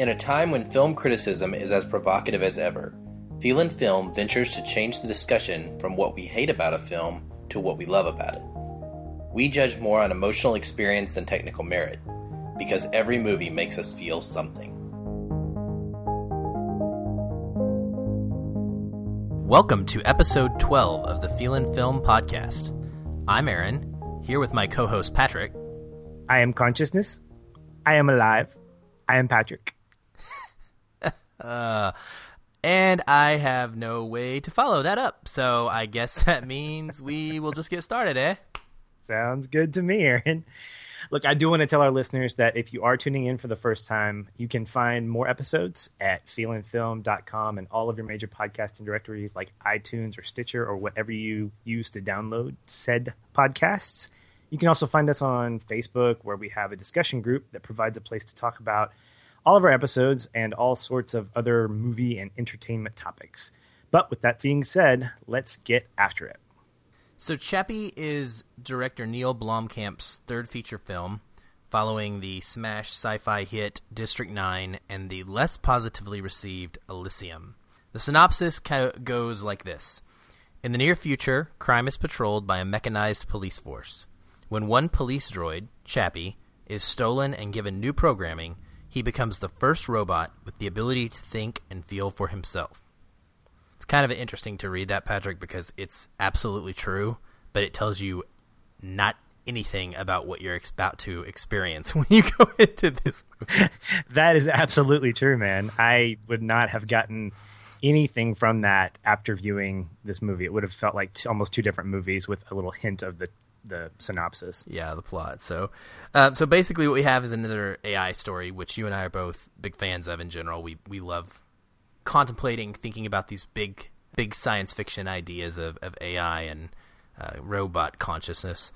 In a time when film criticism is as provocative as ever, Feel and Film ventures to change the discussion from what we hate about a film to what we love about it. We judge more on emotional experience than technical merit, because every movie makes us feel something. Welcome to episode 12 of the Feel and Film podcast. I'm Aaron, here with my co host Patrick. I am consciousness. I am alive. I am Patrick. Uh, and I have no way to follow that up, so I guess that means we will just get started, eh? Sounds good to me, Aaron. Look, I do want to tell our listeners that if you are tuning in for the first time, you can find more episodes at feelandfilm.com and all of your major podcasting directories like iTunes or Stitcher or whatever you use to download said podcasts. You can also find us on Facebook, where we have a discussion group that provides a place to talk about all of our episodes and all sorts of other movie and entertainment topics. But with that being said, let's get after it. So, Chappie is director Neil Blomkamp's third feature film, following the smash sci fi hit District 9 and the less positively received Elysium. The synopsis goes like this In the near future, crime is patrolled by a mechanized police force. When one police droid, Chappie, is stolen and given new programming, he becomes the first robot with the ability to think and feel for himself. It's kind of interesting to read that, Patrick, because it's absolutely true, but it tells you not anything about what you're about to experience when you go into this movie. that is absolutely true, man. I would not have gotten anything from that after viewing this movie. It would have felt like t- almost two different movies with a little hint of the the synopsis. Yeah, the plot. So, uh, so basically, what we have is another AI story, which you and I are both big fans of. In general, we we love contemplating, thinking about these big big science fiction ideas of, of AI and uh, robot consciousness.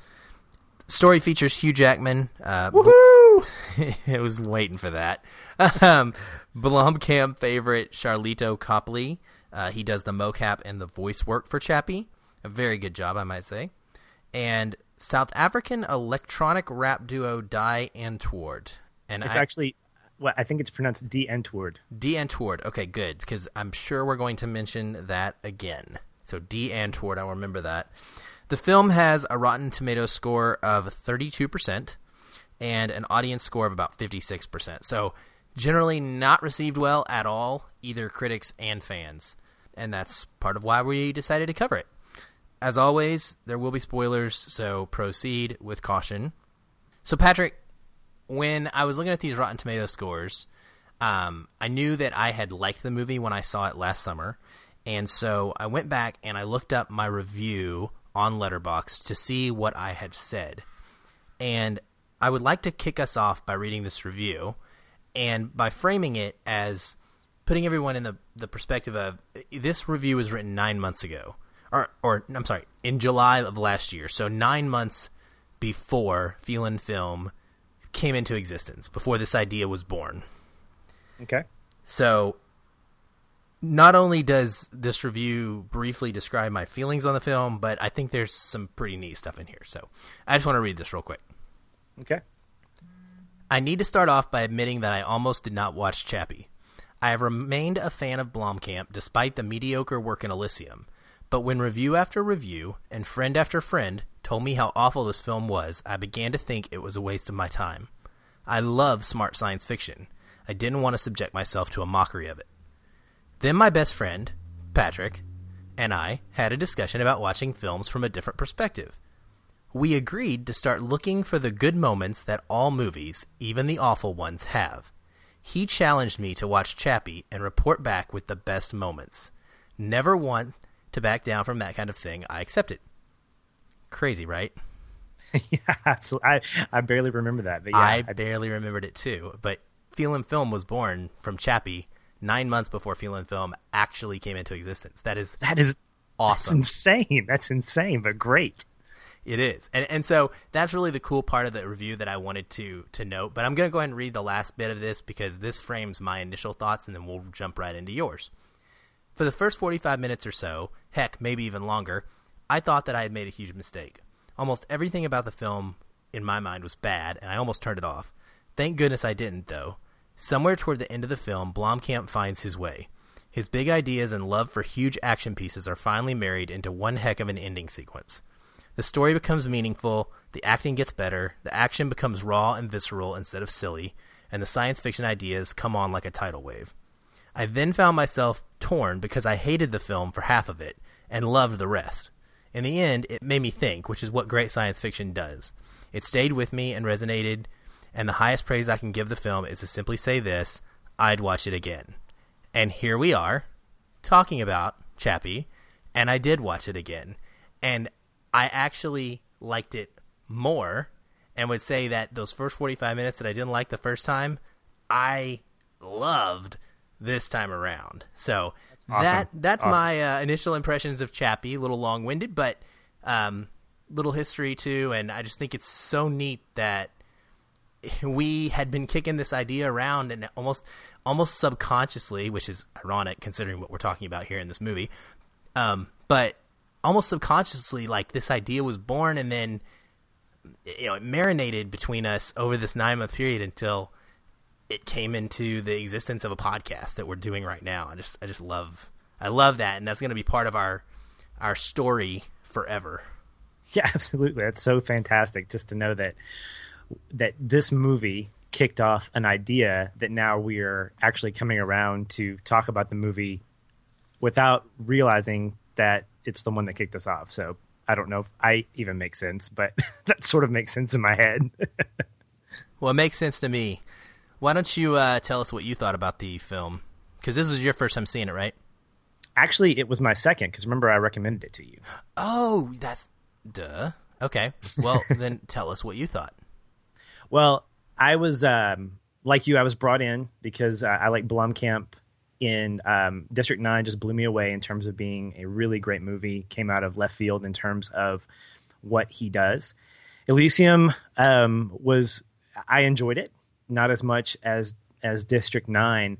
Story features Hugh Jackman. Uh, Woohoo! it was waiting for that. Um, Blomkamp favorite Sharlto Copley. Uh, he does the mocap and the voice work for Chappie. A very good job, I might say and South African electronic rap duo Die Antwoord. And it's I, actually, well, I think it's pronounced D Antwoord. D Antwoord. Okay, good, because I'm sure we're going to mention that again. So D Antwoord, I'll remember that. The film has a Rotten Tomato score of 32% and an audience score of about 56%. So generally not received well at all, either critics and fans. And that's part of why we decided to cover it. As always, there will be spoilers, so proceed with caution. So, Patrick, when I was looking at these Rotten Tomato scores, um, I knew that I had liked the movie when I saw it last summer, and so I went back and I looked up my review on Letterboxd to see what I had said. And I would like to kick us off by reading this review and by framing it as putting everyone in the, the perspective of this review was written nine months ago or or I'm sorry, in July of last year. So nine months before Feel and Film came into existence, before this idea was born. Okay. So not only does this review briefly describe my feelings on the film, but I think there's some pretty neat stuff in here. So I just want to read this real quick. Okay. I need to start off by admitting that I almost did not watch Chappie. I have remained a fan of Blomkamp despite the mediocre work in Elysium. But when review after review and friend after friend told me how awful this film was, I began to think it was a waste of my time. I love smart science fiction. I didn't want to subject myself to a mockery of it. Then my best friend, Patrick, and I had a discussion about watching films from a different perspective. We agreed to start looking for the good moments that all movies, even the awful ones, have. He challenged me to watch Chappie and report back with the best moments. Never once to back down from that kind of thing, I accept it. Crazy, right? yeah, absolutely. I, I barely remember that, but yeah, I, I barely remembered it too. But Feel and Film was born from Chappie nine months before Feel and Film actually came into existence. That is that is awesome. That's insane. That's insane, but great. It is, and and so that's really the cool part of the review that I wanted to to note. But I'm going to go ahead and read the last bit of this because this frames my initial thoughts, and then we'll jump right into yours. For the first 45 minutes or so, heck, maybe even longer, I thought that I had made a huge mistake. Almost everything about the film, in my mind, was bad, and I almost turned it off. Thank goodness I didn't, though. Somewhere toward the end of the film, Blomkamp finds his way. His big ideas and love for huge action pieces are finally married into one heck of an ending sequence. The story becomes meaningful, the acting gets better, the action becomes raw and visceral instead of silly, and the science fiction ideas come on like a tidal wave. I then found myself torn because I hated the film for half of it and loved the rest. In the end, it made me think, which is what great science fiction does. It stayed with me and resonated, and the highest praise I can give the film is to simply say this I'd watch it again. And here we are, talking about Chappie, and I did watch it again. And I actually liked it more and would say that those first 45 minutes that I didn't like the first time, I loved this time around. So awesome. that that's Awesome. my uh, initial impressions of Chappie. A little long winded, but um, little history too. And I just think it's so neat that we had been kicking this idea around and almost almost subconsciously, which is ironic considering what we're talking about here in this movie. Um, but almost subconsciously, like this idea was born, and then you know it marinated between us over this nine month period until it came into the existence of a podcast that we're doing right now. I just I just love I love that, and that's going to be part of our our story forever. Yeah, absolutely. That's so fantastic just to know that that this movie kicked off an idea that now we're actually coming around to talk about the movie without realizing that it's the one that kicked us off. So I don't know if I even make sense, but that sort of makes sense in my head. Well, it makes sense to me. Why don't you uh, tell us what you thought about the film? Because this was your first time seeing it, right? Actually, it was my second because remember I recommended it to you. Oh, that's duh. Okay. Well, then tell us what you thought. Well, I was um, like you. I was brought in because uh, I like Blomkamp in um, District Nine. Just blew me away in terms of being a really great movie. Came out of left field in terms of what he does. Elysium um, was I enjoyed it, not as much as as District Nine.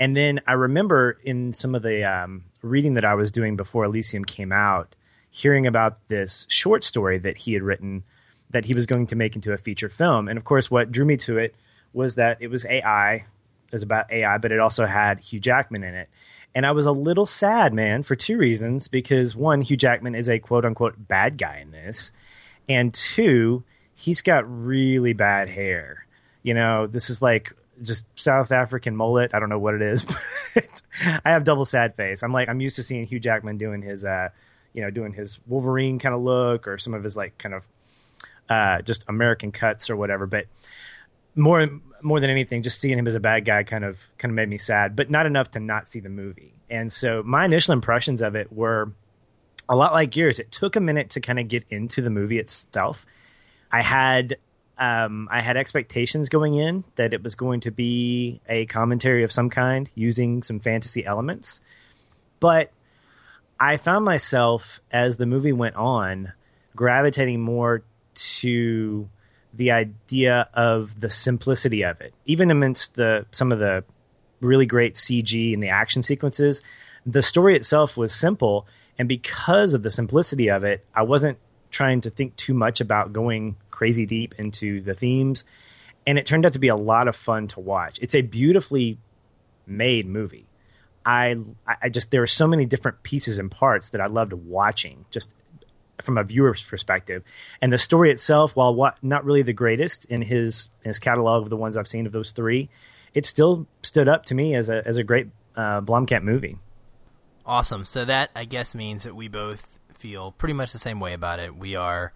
And then I remember in some of the um, reading that I was doing before Elysium came out, hearing about this short story that he had written that he was going to make into a feature film. And of course, what drew me to it was that it was AI. It was about AI, but it also had Hugh Jackman in it. And I was a little sad, man, for two reasons. Because one, Hugh Jackman is a quote unquote bad guy in this. And two, he's got really bad hair. You know, this is like just South African mullet. I don't know what it is, but I have double sad face. I'm like, I'm used to seeing Hugh Jackman doing his, uh, you know, doing his Wolverine kind of look or some of his like kind of uh, just American cuts or whatever. But more more than anything, just seeing him as a bad guy kind of kind of made me sad, but not enough to not see the movie. And so my initial impressions of it were a lot like yours. It took a minute to kind of get into the movie itself. I had um, I had expectations going in that it was going to be a commentary of some kind using some fantasy elements, but I found myself as the movie went on gravitating more to the idea of the simplicity of it, even amidst the some of the really great CG and the action sequences. The story itself was simple, and because of the simplicity of it, I wasn't trying to think too much about going crazy deep into the themes, and it turned out to be a lot of fun to watch. It's a beautifully made movie. I I just there are so many different pieces and parts that I loved watching just from a viewer's perspective. And the story itself, while what, not really the greatest in his in his catalog of the ones I've seen of those three, it still stood up to me as a as a great uh, Blomkamp movie. Awesome. So that I guess means that we both feel pretty much the same way about it. We are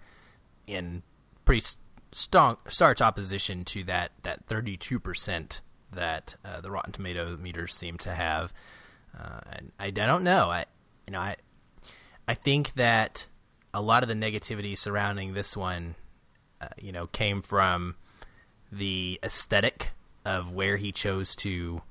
in pretty strong starch opposition to that that thirty two percent that uh, the Rotten Tomato meters seem to have. Uh, and I, I don't know. I you know I I think that a lot of the negativity surrounding this one, uh, you know, came from the aesthetic of where he chose to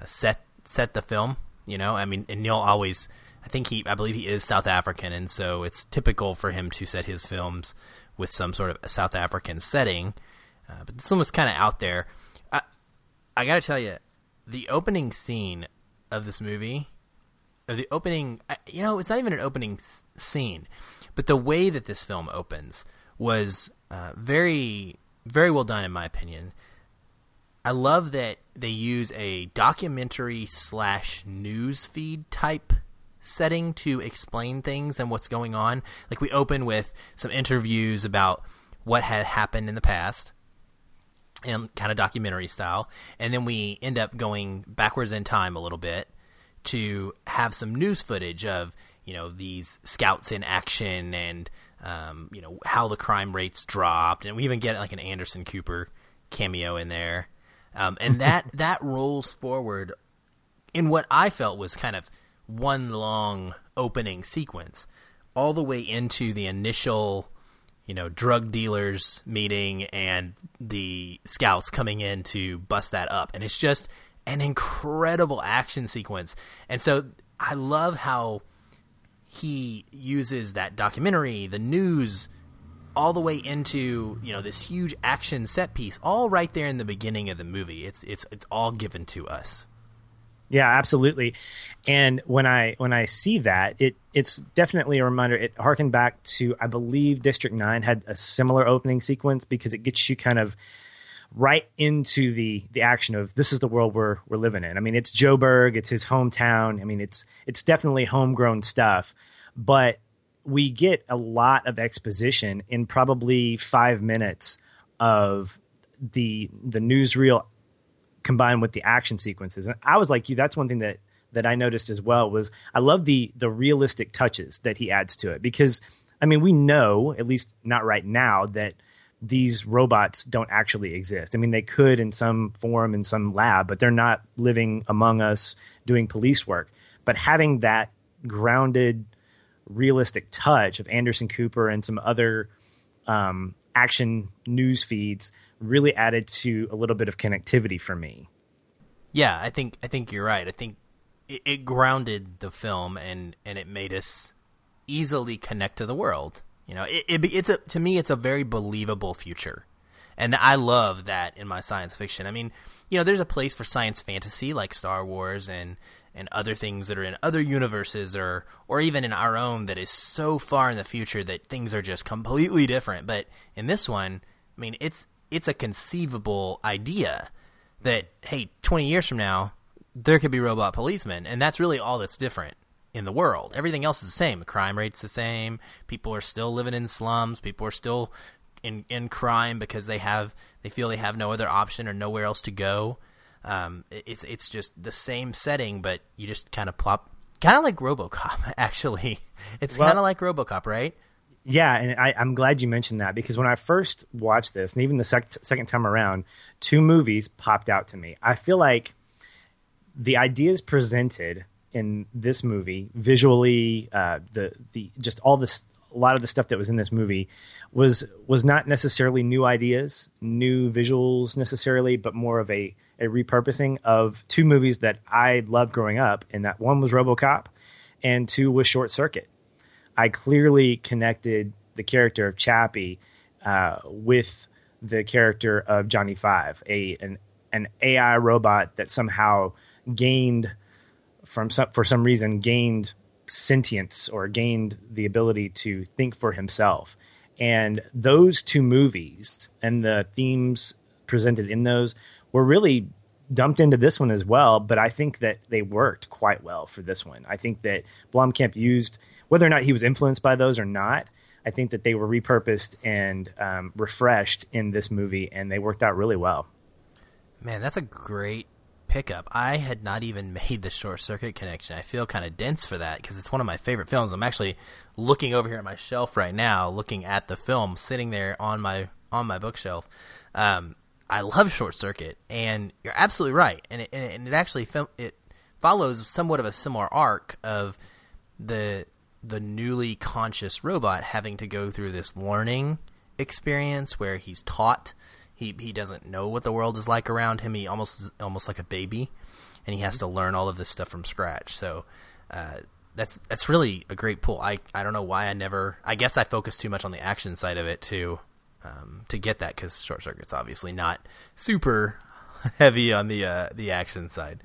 uh, set set the film. You know, I mean, and Neil always, I think he, I believe he is South African, and so it's typical for him to set his films with some sort of South African setting. Uh, but this one was kind of out there. I, I got to tell you, the opening scene of this movie, of the opening, you know, it's not even an opening s- scene, but the way that this film opens was uh, very, very well done, in my opinion. I love that they use a documentary slash news feed type setting to explain things and what's going on. Like we open with some interviews about what had happened in the past and kind of documentary style. And then we end up going backwards in time a little bit to have some news footage of, you know, these scouts in action and, um, you know, how the crime rates dropped. And we even get like an Anderson Cooper cameo in there. Um, and that, that rolls forward in what I felt was kind of one long opening sequence all the way into the initial you know drug dealers meeting and the scouts coming in to bust that up. And it's just an incredible action sequence. And so i love how he uses that documentary the news all the way into you know this huge action set piece all right there in the beginning of the movie. It's it's it's all given to us yeah, absolutely. And when I when I see that, it it's definitely a reminder. It harkened back to I believe District Nine had a similar opening sequence because it gets you kind of right into the the action of this is the world we're we're living in. I mean, it's Joburg, it's his hometown. I mean, it's it's definitely homegrown stuff, but we get a lot of exposition in probably five minutes of the the newsreel combined with the action sequences. And I was like you, that's one thing that that I noticed as well was I love the the realistic touches that he adds to it because I mean we know at least not right now that these robots don't actually exist. I mean they could in some form in some lab, but they're not living among us doing police work. But having that grounded realistic touch of Anderson Cooper and some other um, action news feeds really added to a little bit of connectivity for me. Yeah, I think I think you're right. I think it, it grounded the film and and it made us easily connect to the world. You know, it, it, it's a to me it's a very believable future, and I love that in my science fiction. I mean, you know, there's a place for science fantasy like Star Wars and and other things that are in other universes or or even in our own that is so far in the future that things are just completely different. But in this one, I mean, it's it's a conceivable idea that hey, 20 years from now there could be robot policemen and that's really all that's different in the world. Everything else is the same. The crime rate's the same. People are still living in slums. People are still in in crime because they have they feel they have no other option or nowhere else to go. Um, it's it's just the same setting, but you just kind of plop, kind of like RoboCop. Actually, it's well, kind of like RoboCop, right? Yeah, and I, am glad you mentioned that because when I first watched this, and even the sec- second time around, two movies popped out to me. I feel like the ideas presented in this movie, visually, uh, the the just all this, a lot of the stuff that was in this movie was was not necessarily new ideas, new visuals necessarily, but more of a a repurposing of two movies that I loved growing up, and that one was RoboCop, and two was Short Circuit I clearly connected the character of Chappie uh, with the character of Johnny Five, a an an AI robot that somehow gained from some, for some reason gained sentience or gained the ability to think for himself. And those two movies and the themes presented in those were really dumped into this one as well. But I think that they worked quite well for this one. I think that Blomkamp used whether or not he was influenced by those or not, I think that they were repurposed and um, refreshed in this movie, and they worked out really well. Man, that's a great pickup. I had not even made the short circuit connection. I feel kind of dense for that because it's one of my favorite films. I'm actually looking over here at my shelf right now, looking at the film sitting there on my on my bookshelf. Um, I love Short Circuit, and you're absolutely right. And it, and it actually it follows somewhat of a similar arc of the the newly conscious robot having to go through this learning experience where he's taught he he doesn't know what the world is like around him he almost almost like a baby and he has to learn all of this stuff from scratch. So uh, that's that's really a great pull. I I don't know why I never I guess I focus too much on the action side of it to um, to get that because short circuit's obviously not super heavy on the uh, the action side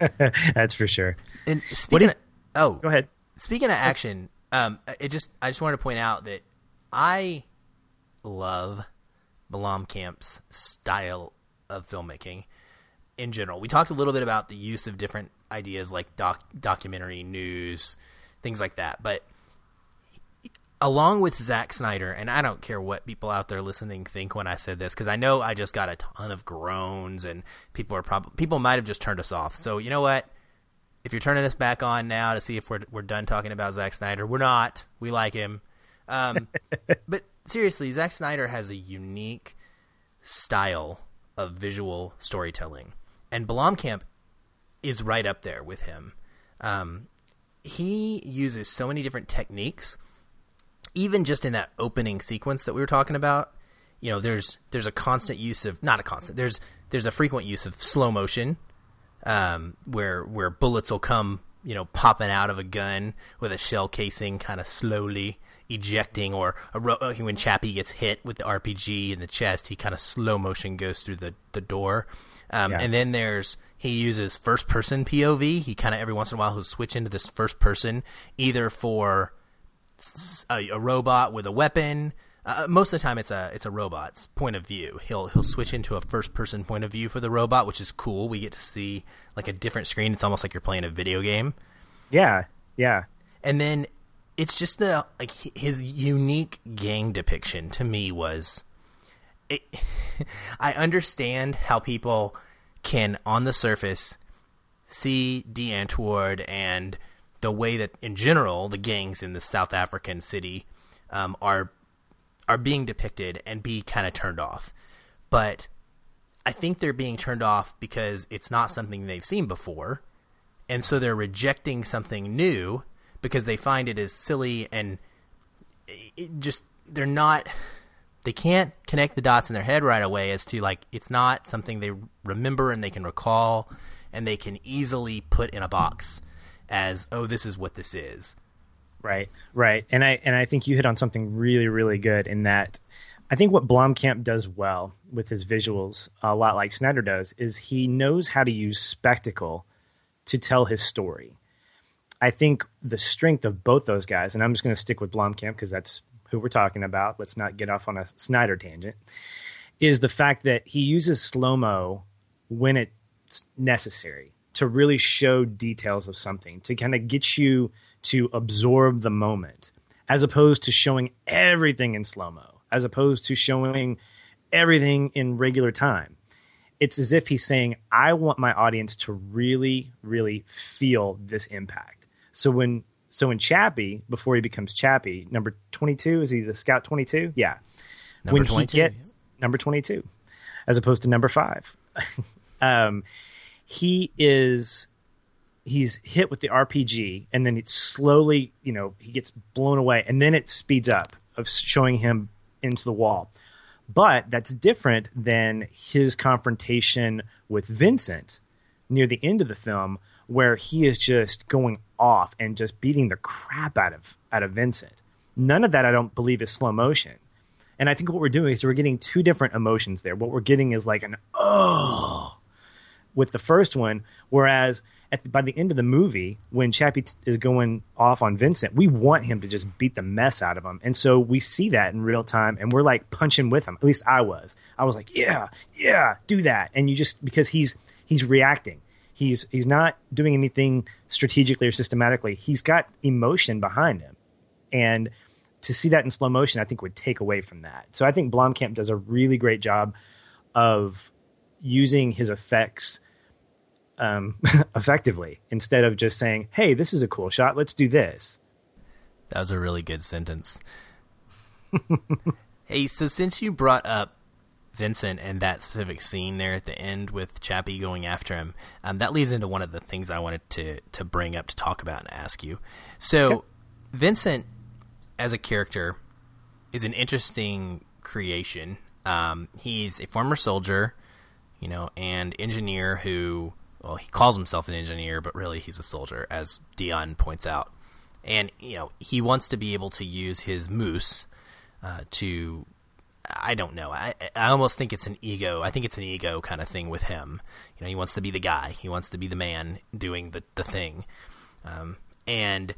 that's for sure and speaking of, oh go ahead Speaking of action, um, it just I just wanted to point out that I love Blomkamp's style of filmmaking. in general. We talked a little bit about the use of different ideas like doc, documentary, news, things like that. But along with Zack Snyder, and I don't care what people out there listening think when I said this, because I know I just got a ton of groans, and people are probably people might have just turned us off. So you know what? If you're turning us back on now to see if we're we're done talking about Zack Snyder, we're not. We like him, um, but seriously, Zack Snyder has a unique style of visual storytelling, and Blomkamp is right up there with him. Um, he uses so many different techniques, even just in that opening sequence that we were talking about. You know, there's there's a constant use of not a constant. There's there's a frequent use of slow motion, um, where where bullets will come, you know, popping out of a gun with a shell casing, kind of slowly ejecting, or ro- uh, when Chappie gets hit with the RPG in the chest, he kind of slow motion goes through the the door. Um, yeah. And then there's he uses first person POV. He kind of every once in a while he'll switch into this first person, either for a, a robot with a weapon. Uh, most of the time, it's a it's a robot's point of view. He'll he'll switch into a first person point of view for the robot, which is cool. We get to see like a different screen. It's almost like you're playing a video game. Yeah, yeah. And then it's just the like his unique gang depiction to me was. It, I understand how people can, on the surface, see D. Antwoord and the way that, in general, the gangs in the South African city um, are are being depicted and be kind of turned off. But I think they're being turned off because it's not something they've seen before, and so they're rejecting something new because they find it as silly and just they're not they can't connect the dots in their head right away as to like it's not something they remember and they can recall and they can easily put in a box as oh this is what this is. Right right. And i and i think you hit on something really really good in that i think what blomkamp does well with his visuals a lot like snyder does is he knows how to use spectacle to tell his story. I think the strength of both those guys and i'm just going to stick with blomkamp because that's who we're talking about, let's not get off on a Snyder tangent, is the fact that he uses slow mo when it's necessary to really show details of something, to kind of get you to absorb the moment, as opposed to showing everything in slow mo, as opposed to showing everything in regular time. It's as if he's saying, I want my audience to really, really feel this impact. So when so in Chappie, before he becomes Chappie, number 22, is he the Scout 22? Yeah. Number when 22. He gets, number 22, as opposed to number five. um, he is he's hit with the RPG and then it slowly, you know, he gets blown away and then it speeds up of showing him into the wall. But that's different than his confrontation with Vincent near the end of the film where he is just going off and just beating the crap out of out of Vincent. None of that I don't believe is slow motion. And I think what we're doing is we're getting two different emotions there. What we're getting is like an oh with the first one, whereas at by the end of the movie, when Chappie t- is going off on Vincent, we want him to just beat the mess out of him, and so we see that in real time, and we're like punching with him. At least I was. I was like, yeah, yeah, do that, and you just because he's he's reacting. He's he's not doing anything strategically or systematically. He's got emotion behind him, and to see that in slow motion, I think would take away from that. So I think Blomkamp does a really great job of using his effects um, effectively instead of just saying, "Hey, this is a cool shot. Let's do this." That was a really good sentence. hey, so since you brought up Vincent and that specific scene there at the end with Chappie going after him, um, that leads into one of the things I wanted to to bring up to talk about and ask you. So, okay. Vincent as a character is an interesting creation. Um, he's a former soldier, you know, and engineer who, well, he calls himself an engineer, but really he's a soldier, as Deon points out. And you know, he wants to be able to use his moose uh, to I don't know. I I almost think it's an ego. I think it's an ego kind of thing with him. You know, he wants to be the guy. He wants to be the man doing the the thing. Um, and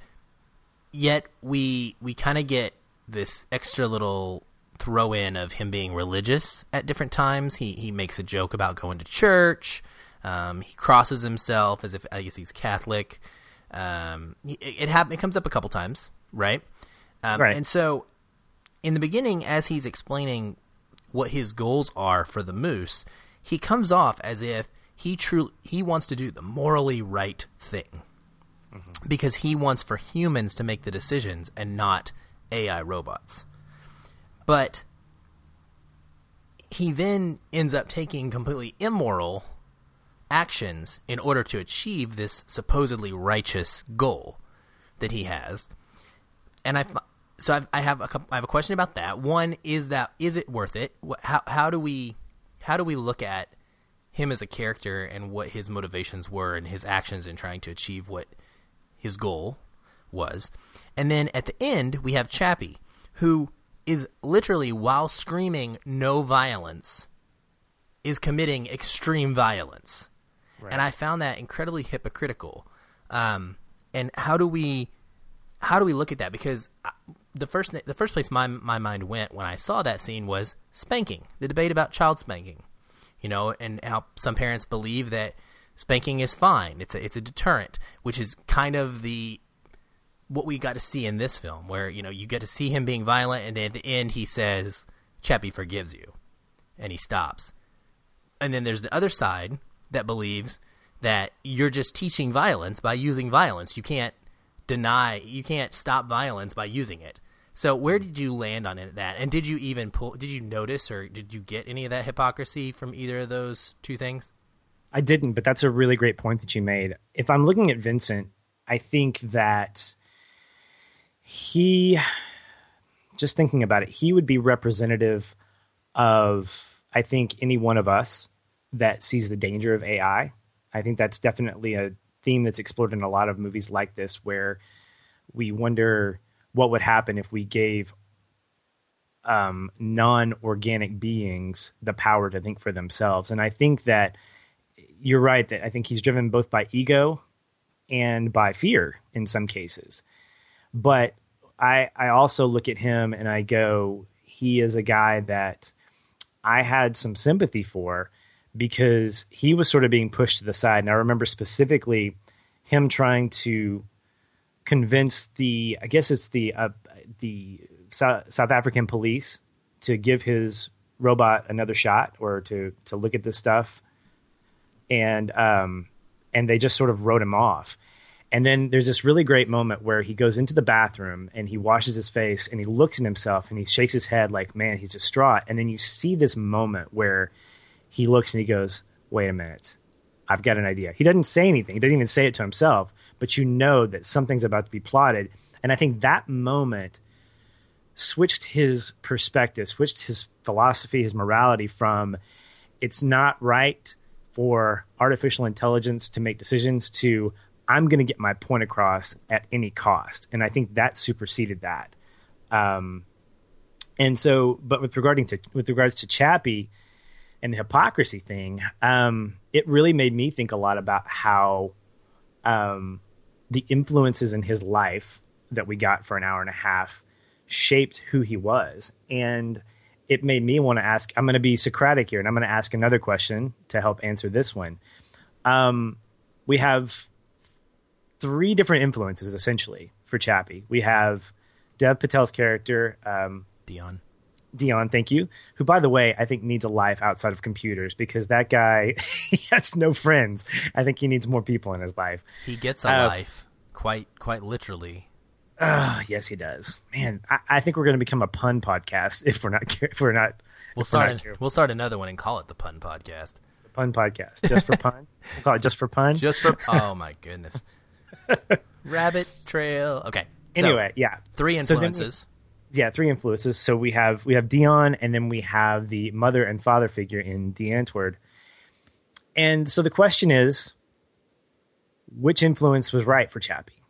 yet we we kind of get this extra little throw in of him being religious at different times. He he makes a joke about going to church. Um, he crosses himself as if I guess he's Catholic. Um, it it, hap- it comes up a couple times, right? Um, Right. And so, in the beginning, as he's explaining what his goals are for the moose, he comes off as if he truly he wants to do the morally right thing because he wants for humans to make the decisions and not AI robots. But he then ends up taking completely immoral actions in order to achieve this supposedly righteous goal that he has. And I, so I've, I have a I have a question about that. One is that is it worth it? How how do we how do we look at him as a character and what his motivations were and his actions in trying to achieve what his goal was? And then at the end we have Chappie, who is literally while screaming no violence is committing extreme violence. And I found that incredibly hypocritical. Um, and how do we how do we look at that? Because the first the first place my my mind went when I saw that scene was spanking, the debate about child spanking, you know, and how some parents believe that spanking is fine. It's a it's a deterrent, which is kind of the what we got to see in this film, where you know you get to see him being violent, and then at the end he says, "Chappie forgives you," and he stops. And then there's the other side that believes that you're just teaching violence by using violence. You can't deny, you can't stop violence by using it. So where did you land on it, that? And did you even pull? Did you notice or did you get any of that hypocrisy from either of those two things? I didn't, but that's a really great point that you made. If I'm looking at Vincent, I think that he, just thinking about it, he would be representative of, I think, any one of us that sees the danger of AI. I think that's definitely a theme that's explored in a lot of movies like this, where we wonder what would happen if we gave um, non-organic beings the power to think for themselves. And I think that you're right that I think he's driven both by ego and by fear in some cases. But I I also look at him and I go, he is a guy that I had some sympathy for because he was sort of being pushed to the side. And I remember specifically him trying to convince the I guess it's the uh, the South, African police to give his robot another shot or to to look at this stuff and um and they just sort of wrote him off. And then there's this really great moment where he goes into the bathroom and he washes his face and he looks at himself and he shakes his head like, man, he's distraught. And then you see this moment where he looks and he goes, wait a minute, I've got an idea. He doesn't say anything, he doesn't even say it to himself, but you know that something's about to be plotted. And I think that moment switched his perspective, switched his philosophy, his morality from it's not right for artificial intelligence to make decisions to I'm going to get my point across at any cost. And I think that superseded that. Um, and so, but with regarding to with regards to Chappie and the hypocrisy thing, um, it really made me think a lot about how um, the influences in his life that we got for an hour and a half shaped who he was. And it made me want to ask I'm going to be Socratic here, and I'm going to ask another question to help answer this one. Um, we have three different influences essentially for Chappie. We have Dev Patel's character, um, Deon. Deon, thank you, who, by the way, I think needs a life outside of computers because that guy he has no friends. I think he needs more people in his life. He gets a Uh, life, quite quite literally. Ah, yes, he does. Man, I, I think we're going to become a pun podcast if we're not if we're not We'll start not an, we'll start another one and call it the Pun Podcast. pun podcast just for pun. we'll call it just for pun. Just for oh my goodness, Rabbit Trail. Okay. so, anyway, yeah. three So influences. Yeah, three influences. So we have we have Deon, and then we have the mother and father figure in Antwoord. And so the question is, which influence was right for Chappie?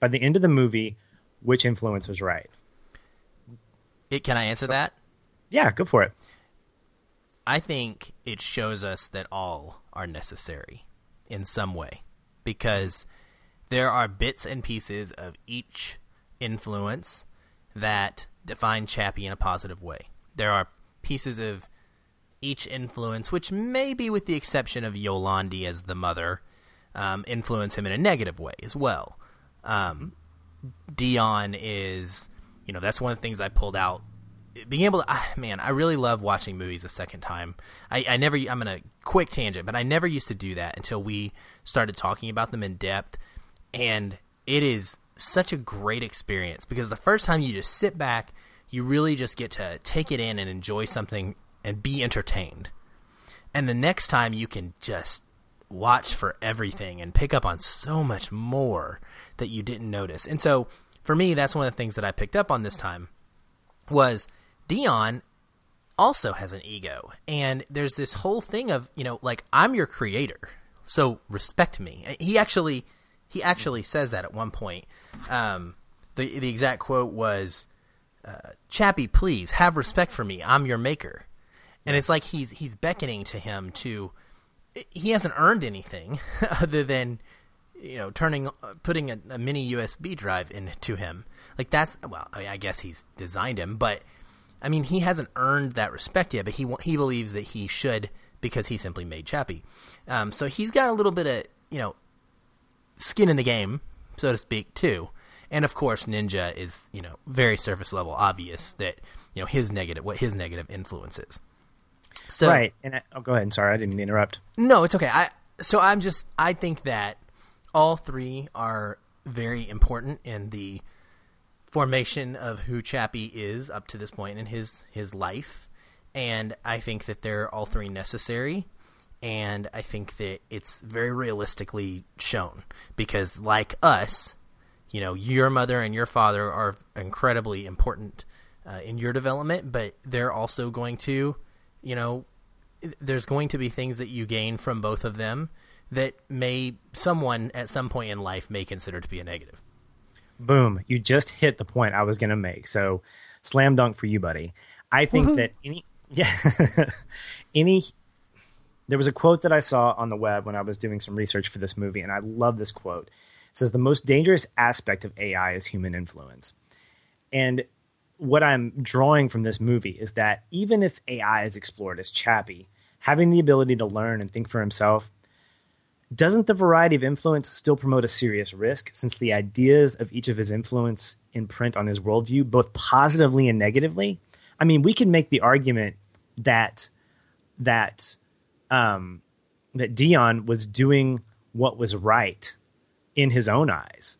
By the end of the movie, which influence was right? It, can I answer that? Yeah, go for it. I think it shows us that all are necessary in some way because there are bits and pieces of each influence that define Chappie in a positive way. There are pieces of each influence, which maybe with the exception of Yolandi as the mother, um, influence him in a negative way as well. Um, Deon is, you know, that's one of the things I pulled out. Being able to, ah, man, I really love watching movies a second time. I, I never, I'm in a quick tangent, but I never used to do that until we started talking about them in depth. And it is such a great experience because the first time you just sit back, you really just get to take it in and enjoy something and be entertained. And the next time you can just watch for everything and pick up on so much more that you didn't notice. And so for me, that's one of the things that I picked up on this time was Deon also has an ego. And there's this whole thing of, you know, like I'm your creator. So respect me. He actually he actually says that at one point. Um, the the exact quote was uh, Chappie, please have respect for me. I'm your maker. And it's like he's he's beckoning to him to he hasn't earned anything other than you know turning putting a, a, mini USB drive into him. Like that's well, I, mean, I, guess he's designed him, but I mean he hasn't earned that respect yet. But he he believes that he should because he simply made Chappie. Um, so he's got a little bit of you know skin in the game, so to speak, too. And of course, Ninja is you know very surface level obvious that you know his negative what his negative influence is. So, right. And I, oh, go ahead. Sorry, I didn't interrupt. No, it's okay. I so I'm just I think that all three are very important in the formation of who Chappie is up to this point in his his life, and I think that they're all three necessary. And I think that it's very realistically shown because, like us, you know, your mother and your father are incredibly important uh, in your development, but they're also going to you know, there's going to be things that you gain from both of them that may someone at some point in life may consider to be a negative. Boom! You just hit the point I was going to make. So, slam dunk for you, buddy. I think Woo-hoo. that any yeah any there was a quote that I saw on the web when I was doing some research for this movie, and I love this quote. It says the most dangerous aspect of AI is human influence. And what I'm drawing from this movie is that even if AI is explored as Chappie, having the ability to learn and think for himself, doesn't the variety of influence still promote a serious risk since the ideas of each of his influence imprint on his worldview, both positively and negatively? I mean, we can make the argument that that um, that Deon was doing what was right in his own eyes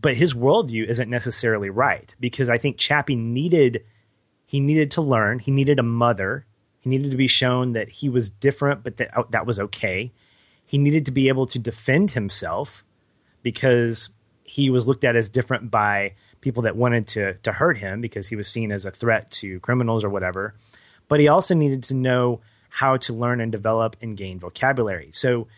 but his worldview isn't necessarily right because I think Chappie needed he needed to learn. He needed a mother. He needed to be shown that he was different, but that that was okay. He needed to be able to defend himself because he was looked at as different by people that wanted to to hurt him because he was seen as a threat to criminals or whatever. But he also needed to know how to learn and develop and gain vocabulary. So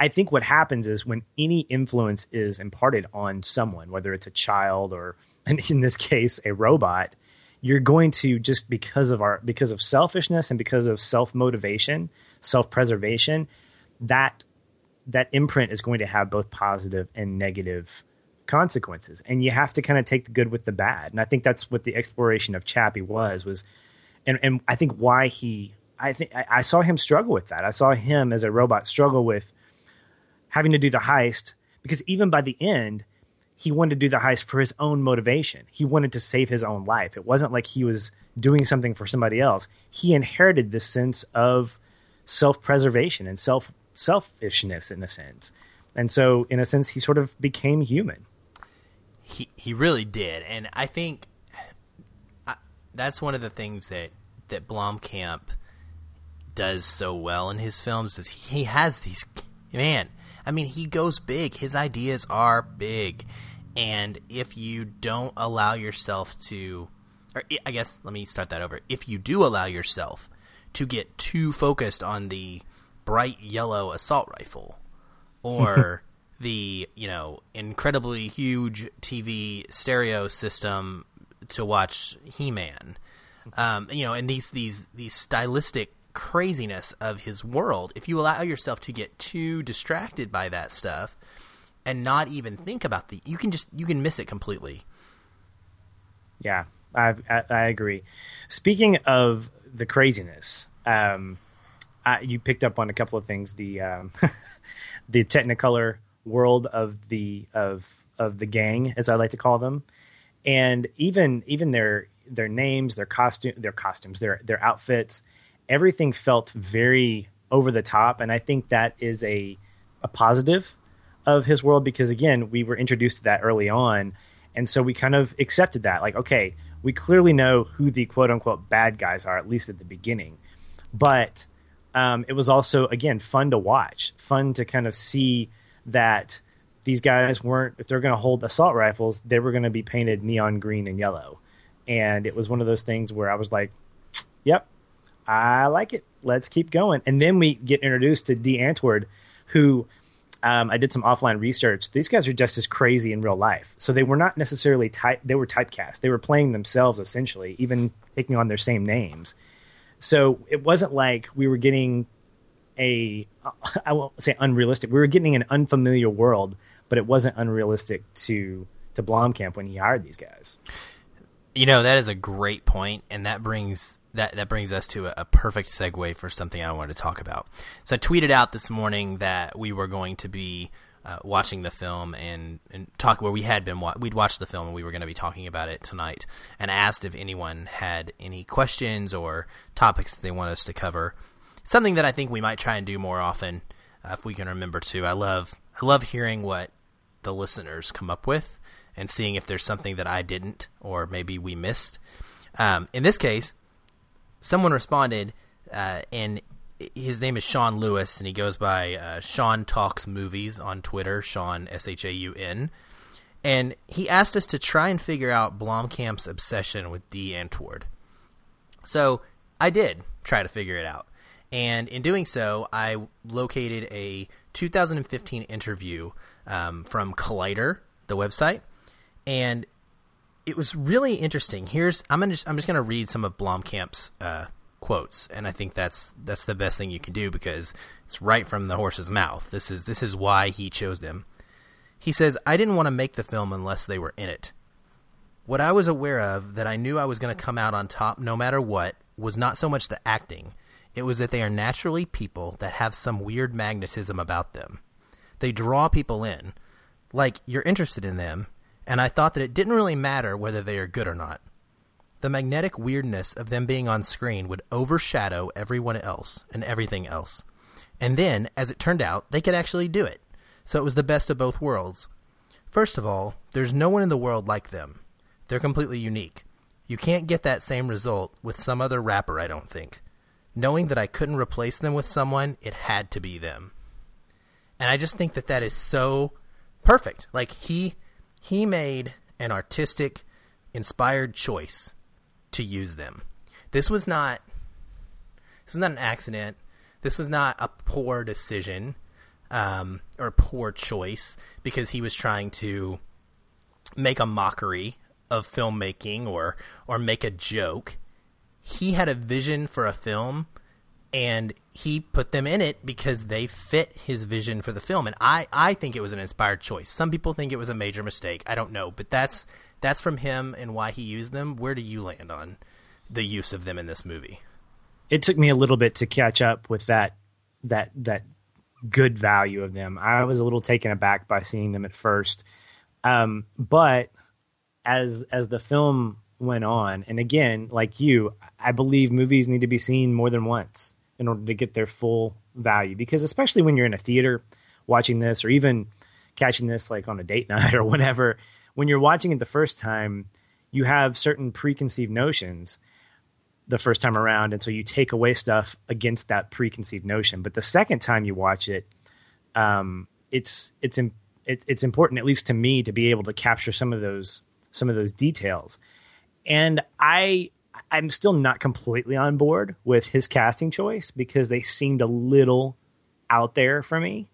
I think what happens is when any influence is imparted on someone, whether it's a child or, in this case, a robot, you're going to just because of our because of selfishness and because of self motivation, self preservation, that that imprint is going to have both positive and negative consequences, and you have to kind of take the good with the bad. And I think that's what the exploration of Chappie was was, and and I think why he I think I, saw him struggle with that. I saw him as a robot struggle with having to do the heist because even by the end, he wanted to do the heist for his own motivation. He wanted to save his own life. It wasn't like he was doing something for somebody else. He inherited this sense of self-preservation and self selfishness in a sense. And so in a sense he sort of became human. He he really did. And I think I, that's one of the things that that Blomkamp does so well in his films is he has these man I mean, he goes big. His ideas are big. And if you don't allow yourself to, or I guess, let me start that over. If you do allow yourself to get too focused on the bright yellow assault rifle or the, you know, incredibly huge TV stereo system to watch He Man, um, you know, and these, these, these stylistic craziness of his world, if you allow yourself to get too distracted by that stuff and not even think about the, you can just you can miss it completely. Yeah, I I, agree. Speaking of the craziness, um, I, you picked up on a couple of things. The um, the Technicolor world of the of of the gang, as I like to call them, and even even their their names, their costume, their costumes, their their outfits, everything felt very over the top, and I think that is a a positive of his world because again, we were introduced to that early on, and so we kind of accepted that. Like, okay, we clearly know who the quote unquote bad guys are, at least at the beginning, but um, it was also again fun to watch, fun to kind of see that these guys weren't if they're going to hold assault rifles, they were going to be painted neon green and yellow, and it was one of those things where I was like, "Yep, I like it. Let's keep going." And then we get introduced to Die Antwoord, who um, I did some offline research. These guys are just as crazy in real life, so they were not necessarily type. They were typecast. They were playing themselves essentially, even taking on their same names. So it wasn't like we were getting a I won't say unrealistic. We were getting an unfamiliar world, but it wasn't unrealistic to to Blomkamp when he hired these guys. You know that is a great point, and that brings that that brings us to a, a, perfect segue for something I wanted to talk about. So I tweeted out this morning that we were going to be uh, watching the film and and talk where we had been wa- we'd watched the film and we were going to be talking about it tonight, and asked if anyone had any questions or topics that they want us to cover. Something that I think we might try and do more often uh, if we can remember to. I love I love hearing what the listeners come up with and seeing if there's something that I didn't or maybe we missed. Um, in this case, someone responded, uh, and his name is Shaun Lewis, and he goes by uh, Shaun Talks Movies on Twitter, Shaun S H A U N, and he asked us to try and figure out Blomkamp's obsession with Die Antwoord. So I did try to figure it out, and in doing so, I located a 2015 interview um, from Collider, the website, and it was really interesting. Here's I'm gonna just, I'm just gonna read some of Blomkamp's uh, quotes, and I think that's that's the best thing you can do because it's right from the horse's mouth. This is this is why he chose them. He says, "I didn't want to make the film unless they were in it. What I was aware of that I knew I was going to come out on top no matter what was not so much the acting. It was that they are naturally people that have some weird magnetism about them. They draw people in, like you're interested in them." And I thought that it didn't really matter whether they are good or not. The magnetic weirdness of them being on screen would overshadow everyone else and everything else. And then, as it turned out, they could actually do it. So it was the best of both worlds. First of all, there's no one in the world like them. They're completely unique. You can't get that same result with some other rapper, I don't think. Knowing that I couldn't replace them with someone, it had to be them. And I just think that that is so perfect. Like, he he made an artistic, inspired choice to use them. This was not this is not an accident. This was not a poor decision um, or a poor choice because he was trying to make a mockery of filmmaking or or make a joke. He had a vision for a film and he put them in it because they fit his vision for the film. And I, I think it was an inspired choice. Some people think it was a major mistake. I don't know. But that's that's from him and why he used them. Where do you land on the use of them in this movie? It took me a little bit to catch up with that that that good value of them. I was a little taken aback by seeing them at first. Um, but as as the film went on and again like you i believe movies need to be seen more than once in order to get their full value. Because especially when you're in a theater watching this, or even catching this like on a date night or whatever, when you're watching it the first time, you have certain preconceived notions the first time around, and so you take away stuff against that preconceived notion. But the second time you watch it, um, it's it's it, it's important, at least to me, to be able to capture some of those some of those details. And I I'm still not completely on board with his casting choice because they seemed a little out there for me.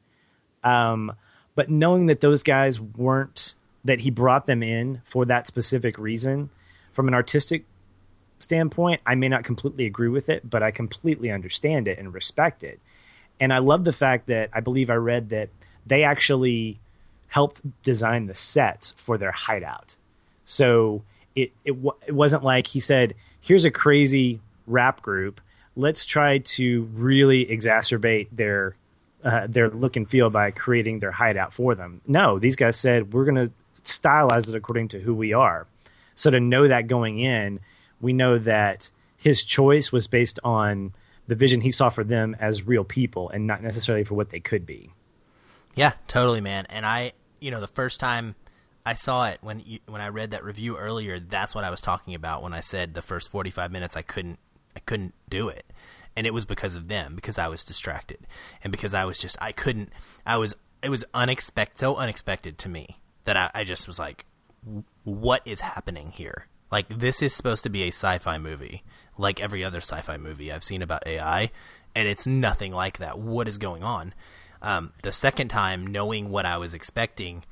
Um, but knowing that those guys weren't that he brought them in for that specific reason, from an artistic standpoint, I may not completely agree with it, but I completely understand it and respect it. And I love the fact that I believe I read that they actually helped design the sets for their hideout. So it it, it wasn't like he said, here's a crazy rap group. let's try to really exacerbate their uh, their look and feel by creating their hideout for them. No, these guys said we're going to stylize it according to who we are. So to know that going in, we know that his choice was based on the vision he saw for them as real people and not necessarily for what they could be. Yeah, totally, man. And I, you know, the first time I saw it when you, when I read that review earlier, that's what I was talking about when I said the first 45 minutes I couldn't I couldn't do it. And it was because of them, because I was distracted. And because I was just I couldn't I was it was unexpected so unexpected to me that I, I just was like what is happening here? Like this is supposed to be a sci-fi movie, like every other sci-fi movie I've seen about AI, and it's nothing like that. What is going on? Um, the second time, knowing what I was expecting,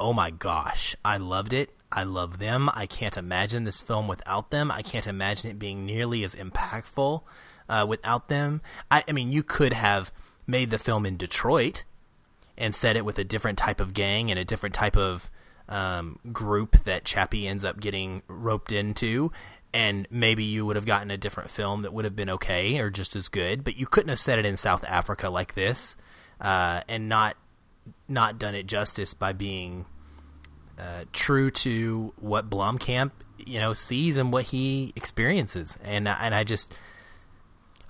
oh my gosh, I loved it. I love them. I can't imagine this film without them. I can't imagine it being nearly as impactful uh, without them. I, I mean, you could have made the film in Detroit and set it with a different type of gang and a different type of um, group that Chappie ends up getting roped into. And maybe you would have gotten a different film that would have been okay or just as good, but you couldn't have set it in South Africa like this, uh, and not not done it justice by being uh, true to what Blomkamp you know sees and what he experiences, and and I just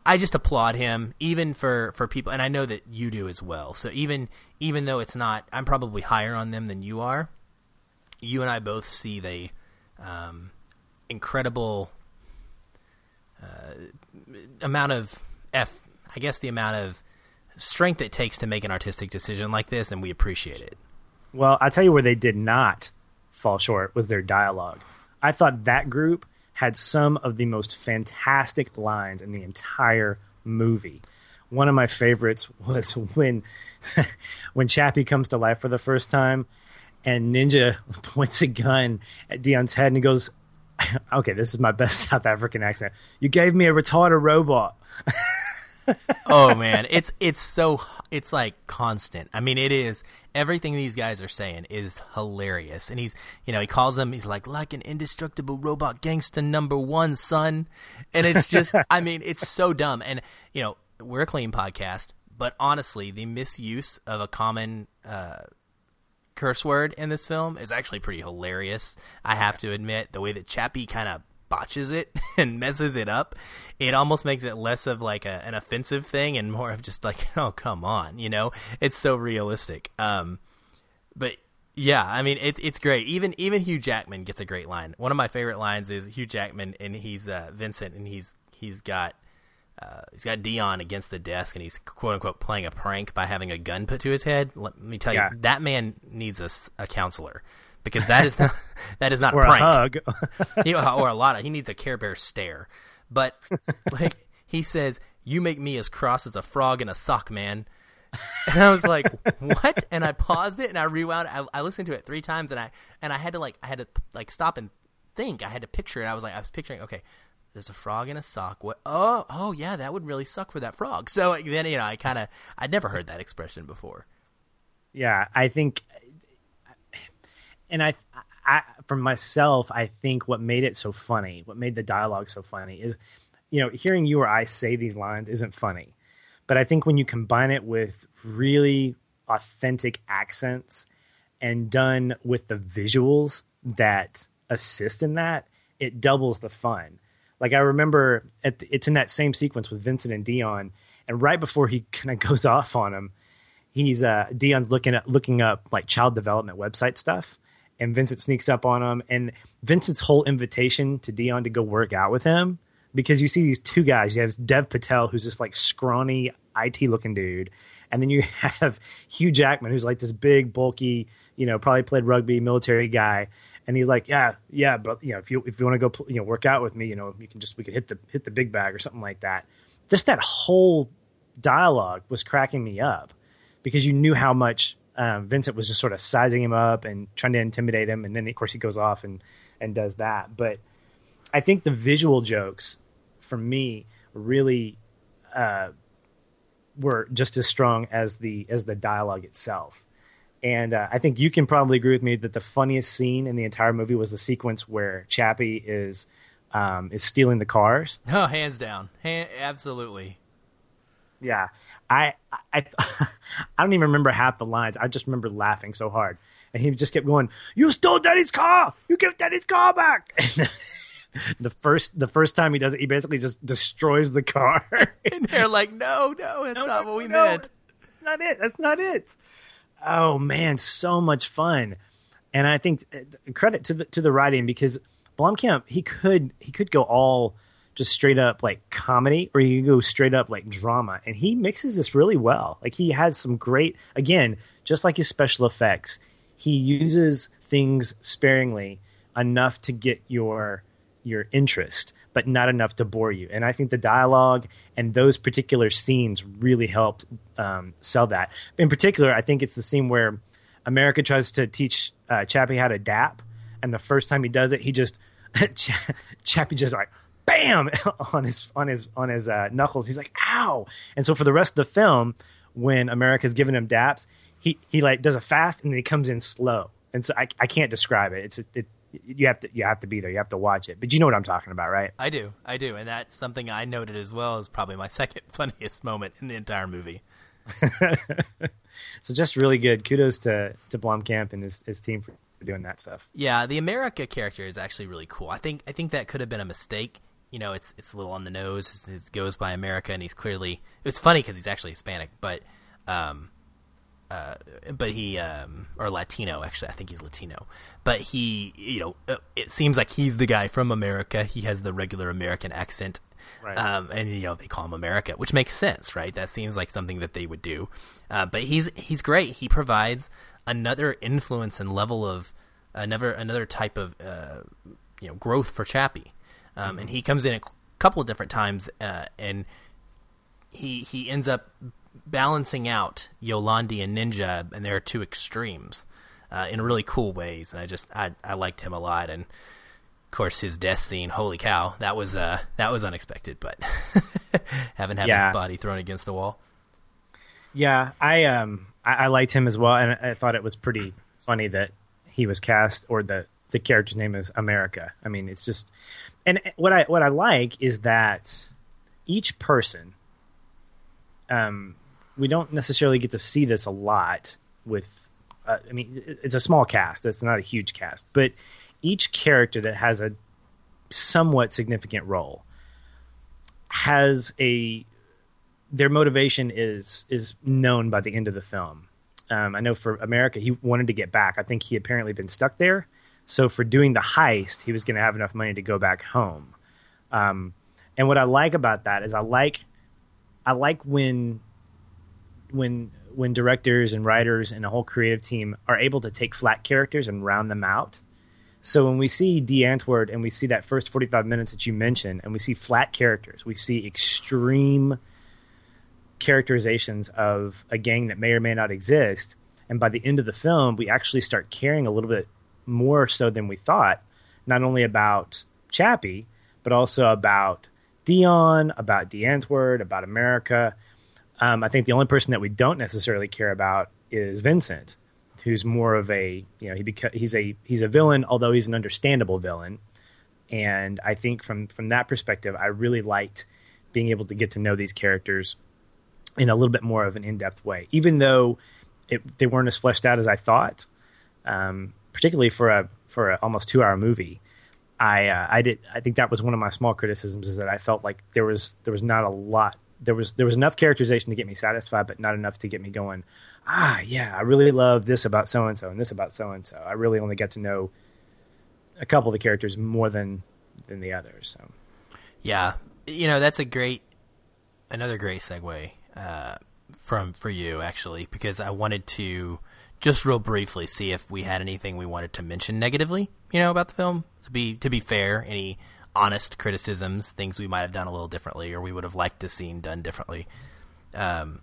I just applaud him, even for for people, and I know that you do as well. So even even though it's not, I'm probably higher on them than you are you and I both see the um, incredible uh, amount of f. I guess the amount of strength it takes to make an artistic decision like this, and we appreciate it. Well, I tell you where they did not fall short was their dialogue. I thought that group had some of the most fantastic lines in the entire movie. One of my favorites was when when Chappie comes to life for the first time and Ninja points a gun at Deon's head and he goes, "Okay, this is my best South African accent. You gave me a retarded robot." Oh man, it's it's so it's like constant. I mean, it is everything these guys are saying is hilarious. And he's, you know, he calls him he's like like an indestructible robot gangster number 1, son. And it's just I mean, it's so dumb. And you know, we're a clean podcast, but honestly, the misuse of a common uh, curse word in this film is actually pretty hilarious. I have to admit, the way that Chappie kind of botches it and messes it up, it almost makes it less of like a, an offensive thing and more of just like, oh come on, you know, it's so realistic. Um, but yeah, I mean it's it's great. Even even Hugh Jackman gets a great line. One of my favorite lines is Hugh Jackman and he's uh, Vincent and he's he's got uh, he's got Deon against the desk, and he's quote unquote playing a prank by having a gun put to his head. Let me tell yeah. you, that man needs a, a counselor because that is not, that is not or a prank. A hug. he, or a lot of he needs a Care Bear stare. But like he says, "You make me as cross as a frog in a sock, man." And I was like, "What?" And I paused it and I rewound. I, I listened to it three times, and I and I had to like I had to like stop and think. I had to picture it. I was like, I was picturing, okay, there's a frog in a sock. What? Oh, oh yeah, that would really suck for that frog. So then you know, I kind of I'd never heard that expression before. Yeah, I think, and I, I for myself, I think what made it so funny, what made the dialogue so funny, is you know hearing you or I say these lines isn't funny, but I think when you combine it with really authentic accents and done with the visuals that assist in that, it doubles the fun. Like I remember the, it's in that same sequence with Vincent and Deon, and right before he kind of goes off on him, he's uh, Deon's looking at looking up like child development website stuff, and Vincent sneaks up on him, and Vincent's whole invitation to Deon to go work out with him because you see these two guys. You have Dev Patel, who's this like scrawny IT looking dude, and then you have Hugh Jackman, who's like this big, bulky, you know, probably played rugby, military guy and he's like, yeah, yeah, but you know, if you if you want to go, you know, work out with me, you know, you can just we could hit the hit the big bag or something like that. Just that whole dialogue was cracking me up because you knew how much um, Vincent was just sort of sizing him up and trying to intimidate him, and then of course he goes off and and does that. But I think the visual jokes for me really uh, were just as strong as the as the dialogue itself. And uh, I think you can probably agree with me that the funniest scene in the entire movie was the sequence where Chappie is um, is stealing the cars. Oh, hands down, Han- absolutely. Yeah, I, I, I don't even remember half the lines. I just remember laughing so hard, and he just kept going, "You stole Daddy's car! You give Daddy's car back!" the first, the first time he does it, he basically just destroys the car. and they're like, "No, no, that's no, not no, what we no, meant." That's not it. That's not it. Oh man, so much fun, and I think uh, credit to the to the writing because Blomkamp he could he could go all just straight up like comedy or you could go straight up like drama. And he mixes this really well. Like he has some great again just like his special effects he uses things sparingly enough to get your your interest but not enough to bore you. And i think the dialogue and those particular scenes really helped um, sell that. In particular i think it's the scene where america tries to teach uh, chappie how to dap and the first time he does it he just chappie just like bam on his on his on his uh, knuckles. He's like, "Ow!" And so for the rest of the film, when America's giving him daps, he he like does a fast and then he comes in slow. And so I, I can't describe it. It's it, you have to you have to be there. You have to watch it. But you know what I'm talking about, right? I do, I do, and that's something I noted as well as probably my second funniest moment in the entire movie. so just really good. Kudos to to Blomkamp and his his team for doing that stuff. Yeah, the America character is actually really cool. I think I think that could have been a mistake you know, it's it's a little on the nose. It goes by America, and he's clearly. It's funny because he's actually Hispanic, but, um, uh, but he um, or Latino actually. I think he's Latino, but he, you know, uh, it seems like he's the guy from America. He has the regular American accent, right. um, and you know they call him America, which makes sense, right? That seems like something that they would do. Uh, but he's he's great. He provides another influence and level of another another type of uh, you know growth for Chappie. Um, and he comes in a couple of different times, uh, and he he ends up balancing out Yolandi and Ninja, and there are two extremes uh, in really cool ways. And I just I I liked him a lot, and of course his death scene. Holy cow, that was uh that was unexpected, but having had Yeah. his body thrown against the wall. Yeah, I um I, I liked him as well, and I thought it was pretty funny that he was cast or the the character's name is America. I mean, it's just and what I what I like is that each person um we don't necessarily get to see this a lot with uh, I mean it's a small cast. It's not a huge cast, but each character that has a somewhat significant role has a their motivation is is known by the end of the film. Um, I know for America, he wanted to get back. I think he apparently been stuck there. So for doing the heist, he was going to have enough money to go back home. Um, and what I like about that is I like I like when when when directors and writers and a whole creative team are able to take flat characters and round them out. So when we see Die Antwoord and we see that first 45 minutes that you mentioned, and we see flat characters, we see extreme characterizations of a gang that may or may not exist. And by the end of the film, we actually start caring a little bit more so than we thought, not only about Chappie, but also about Deon, about Die Antwoord, about America. Um, I think the only person that we don't necessarily care about is Vincent, who's more of a you know he beca- he's a he's a villain, although he's an understandable villain. And I think from from that perspective, I really liked being able to get to know these characters in a little bit more of an in depth way, even though it, they weren't as fleshed out as I thought. Um, particularly for a for a almost two hour movie, I uh, I did I think that was one of my small criticisms is that I felt like there was there was not a lot there was there was enough characterization to get me satisfied, but not enough to get me going. Ah, yeah, I really love this about so and so and this about so and so. I really only got to know a couple of the characters more than than the others. So Yeah, you know that's a great, another great segue uh, from for you actually because I wanted to just real briefly see if we had anything we wanted to mention negatively, you know, about the film. To be to be fair, any honest criticisms, things we might have done a little differently or we would have liked to seen done differently. Um,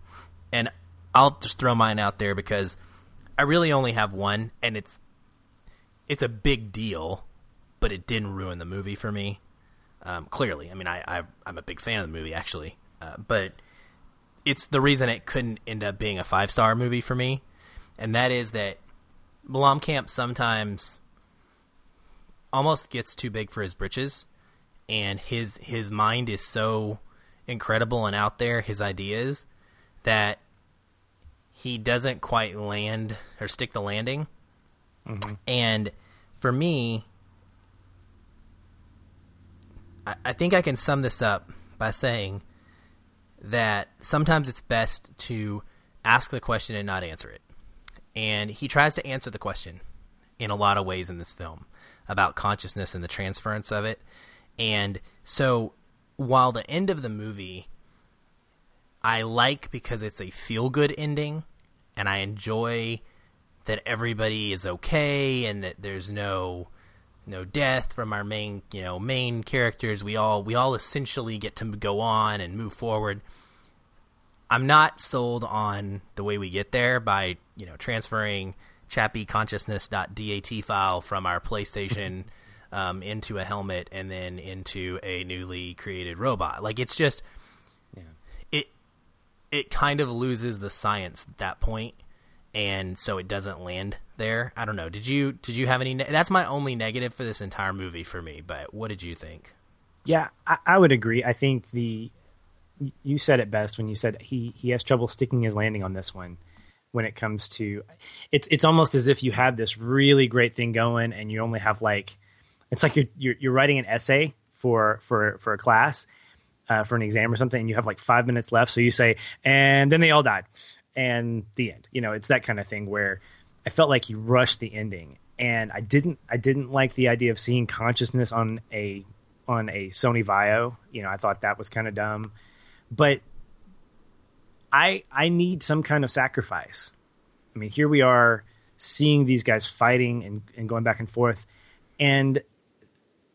and I'll just throw mine out there because I really only have one, and it's it's a big deal, but it didn't ruin the movie for me. Um, clearly, I mean, I, I I'm a big fan of the movie actually, uh, but it's the reason it couldn't end up being a five star movie for me, and that is that Blomkamp sometimes almost gets too big for his britches, and his his mind is so incredible and out there, his ideas that he doesn't quite land or stick the landing. Mm-hmm. And for me, I, I think I can sum this up by saying that sometimes it's best to ask the question and not answer it. And he tries to answer the question in a lot of ways in this film about consciousness and the transference of it. And so while the end of the movie I like because it's a feel good ending and I enjoy that everybody is okay and that there's no no death from our main you know main characters we all we all essentially get to go on and move forward i'm not sold on the way we get there by you know transferring chappie consciousness.dat file from our playstation um, into a helmet and then into a newly created robot like it's just yeah. it it kind of loses the science at that point and so it doesn't land there. I don't know. Did you did you have any? Ne- that's my only negative for this entire movie for me. But what did you think? Yeah, I, I, would agree. I think the you said it best when you said he he has trouble sticking his landing on this one. When it comes to, it's it's almost as if you have this really great thing going, and you only have like, it's like you're you're, you're writing an essay for for for a class, uh, for an exam or something, and you have like five minutes left. So you say, and then they all died, and the end. You know, it's that kind of thing where I felt like he rushed the ending, and I didn't. I didn't like the idea of seeing consciousness on a on a Sony Vaio You know, I thought that was kind of dumb, but I I need some kind of sacrifice. I mean, here we are seeing these guys fighting and, and going back and forth, and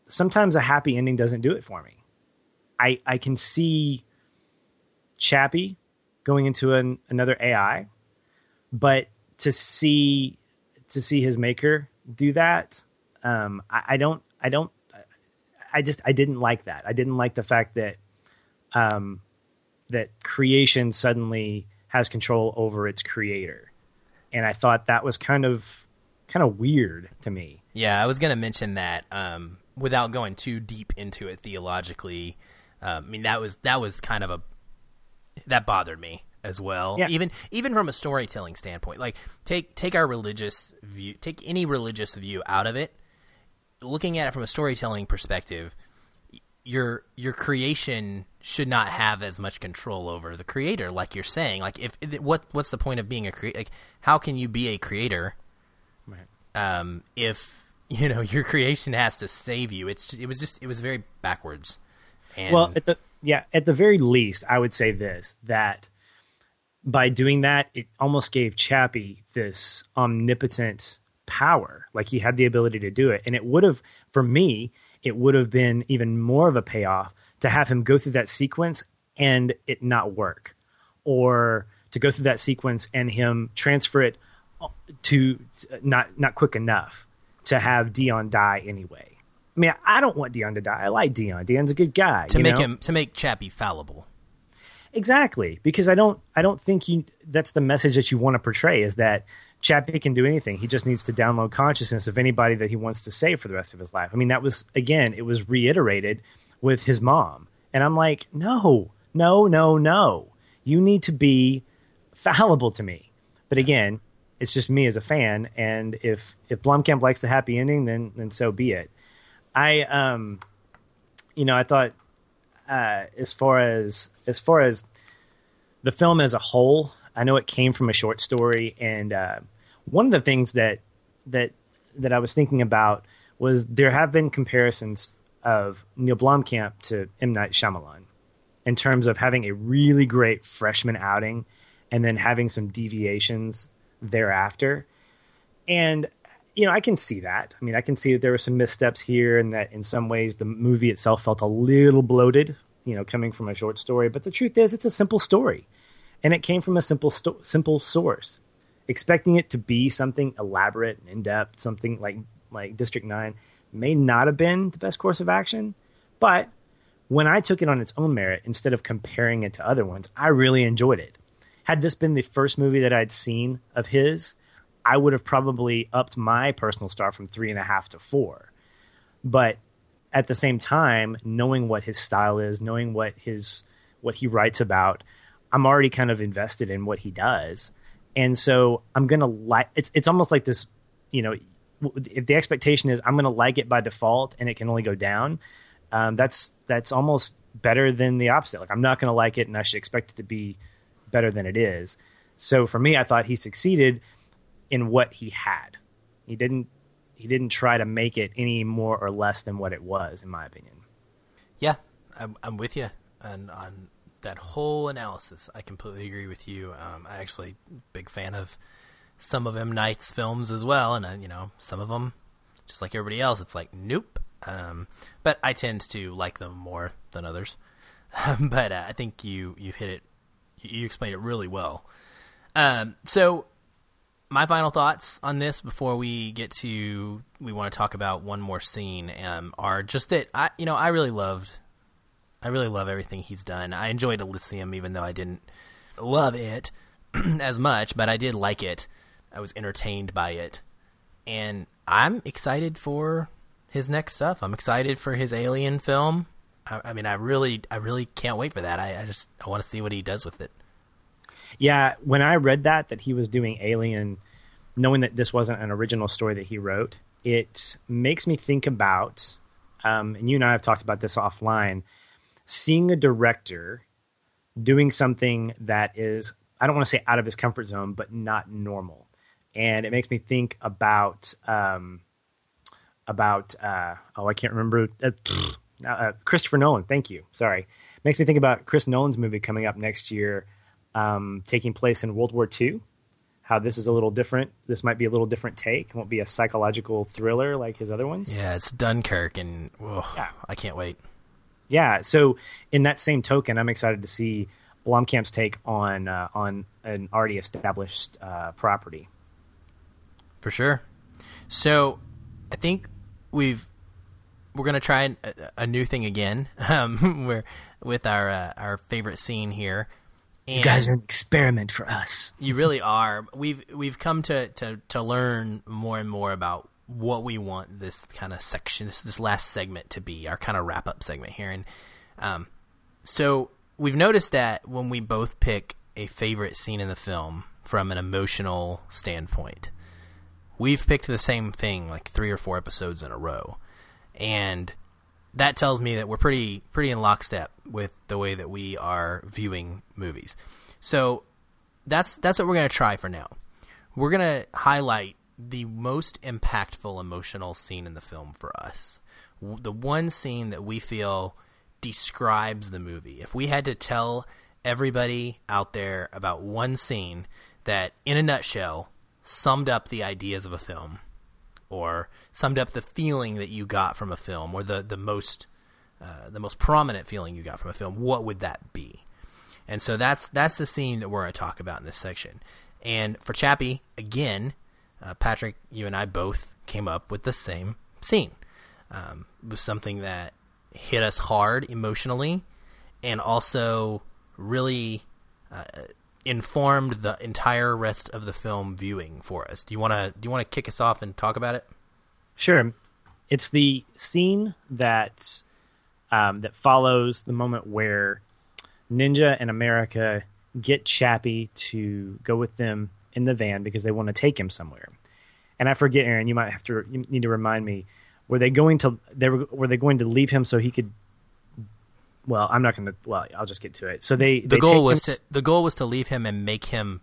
sometimes a happy ending doesn't do it for me. I I can see Chappie going into an, another AI, but to see to see his maker do that, um, I, I, don't, I don't, I just, I didn't like that. I didn't like the fact that, um, that creation suddenly has control over its creator, and I thought that was kind of, kind of weird to me. Yeah, I was going to mention that um, without going too deep into it theologically. Um, I mean, that was that was kind of a that bothered me as well. Yeah. Even even from a storytelling standpoint, like take take our religious view, take any religious view out of it. Looking at it from a storytelling perspective, your your creation should not have as much control over the creator, like you're saying. Like if what what's the point of being a creator? Like how can you be a creator? Right. Um, if you know your creation has to save you, it's it was just it was very backwards. And well, at the yeah, at the very least, I would say this that by doing that, it almost gave Chappie this omnipotent power. Like he had the ability to do it. And it would have, for me, it would have been even more of a payoff to have him go through that sequence and it not work. Or to go through that sequence and him transfer it uh, to uh, not not quick enough to have Deon die anyway. I mean, I don't want Deon to die. I like Deon. Deon's a good guy. To make know? him to make Chappie fallible. Exactly, because I don't I don't think you that's the message that you want to portray is that Chappie can do anything. He just needs to download consciousness of anybody that he wants to save for the rest of his life. I mean, that was again, it was reiterated with his mom. And I'm like, "No. No, no, no. You need to be fallible to me." But again, it's just me as a fan and if if Blomkamp likes the happy ending, then then so be it. I um, you know, I thought uh, as far as as far as the film as a whole, I know it came from a short story, and uh, one of the things that that that I was thinking about was there have been comparisons of Neill Blomkamp to M Night Shyamalan in terms of having a really great freshman outing and then having some deviations thereafter. And you know, I can see that. I mean, I can see that there were some missteps here, and that in some ways the movie itself felt a little bloated. You know, coming from a short story, but the truth is, it's a simple story, and it came from a simple sto- simple source. Expecting it to be something elaborate and in depth, something like like District Nine, may not have been the best course of action. But when I took it on its own merit, instead of comparing it to other ones, I really enjoyed it. Had this been the first movie that I'd seen of his, I would have probably upped my personal star from three and a half to four. But at the same time, knowing what his style is, knowing what his what he writes about, I'm already kind of invested in what he does, and so I'm gonna like. It's it's almost like this, you know, if the expectation is I'm gonna like it by default and it can only go down, um, that's that's almost better than the opposite. Like I'm not gonna like it and I should expect it to be better than it is. So for me, I thought he succeeded in what he had. He didn't he didn't try to make it any more or less than what it was, in my opinion. Yeah, I'm, I'm with you on, on that whole analysis. I completely agree with you. Um, I actually big fan of some of M Night's films as well, and uh, you know some of them, just like everybody else, it's like nope. Um, but I tend to like them more than others. but uh, I think you you hit it. You explained it really well. Um, so my final thoughts on this before we get to we want to talk about one more scene um, are just that I you know I really loved I really love everything he's done. I enjoyed Elysium even though I didn't love it as much, but I did like it. I was entertained by it. And I'm excited for his next stuff. I'm excited for his Alien film. I, I mean, I really, I really can't wait for that. I, I just, I want to see what he does with it. Yeah, when I read that that he was doing Alien, knowing that this wasn't an original story that he wrote, it makes me think about, um, and you and I have talked about this offline, seeing a director doing something that is, I don't want to say out of his comfort zone, but not normal, and it makes me think about. Um, about uh, oh I can't remember uh, uh, Christopher Nolan. Thank you. Sorry, it makes me think about Chris Nolan's movie coming up next year um, taking place in World War II. How this is a little different. This might be a little different take. It won't be a psychological thriller like his other ones. Yeah, it's Dunkirk, and oh, yeah. I can't wait. Yeah. So in that same token, I'm excited to see Blomkamp's take on uh, on an already established uh, property. For sure. So I think we've we're gonna try a, a new thing again. Um, we're with our uh, our favorite scene here. And you guys are an experiment for us. you really are. We've we've come to, to, to learn more and more about what we want this kind of section, this, this last segment to be, our kind of wrap up segment here. And um, so we've noticed that when we both pick a favorite scene in the film from an emotional standpoint, we've picked the same thing like three or four episodes in a row, and that tells me that we're pretty pretty in lockstep with the way that we are viewing movies. So that's that's what we're to try for now. We're to highlight the most impactful emotional scene in the film for us. The one scene that we feel describes the movie. If we had to tell everybody out there about one scene that in a nutshell summed up the ideas of a film, or summed up the feeling that you got from a film, or the the most uh, the most prominent feeling you got from a film, what would that be? And so that's that's the scene that we're going to talk about in this section. And for Chappie, again, uh, Patrick, you and I both came up with the same scene. Um, it was something that hit us hard emotionally, and also really uh, informed the entire rest of the film viewing for us. Do you want to do you want to kick us off and talk about it? Sure. It's the scene that um, that follows the moment where Ninja and America get Chappie to go with them in the van because they want to take him somewhere. And I forget, Aaron. You might have to you need to remind me. Were they going to they were were they going to leave him so he could well, I'm not going to. Well, I'll just get to it. So they the they goal was to, the goal was to leave him and make him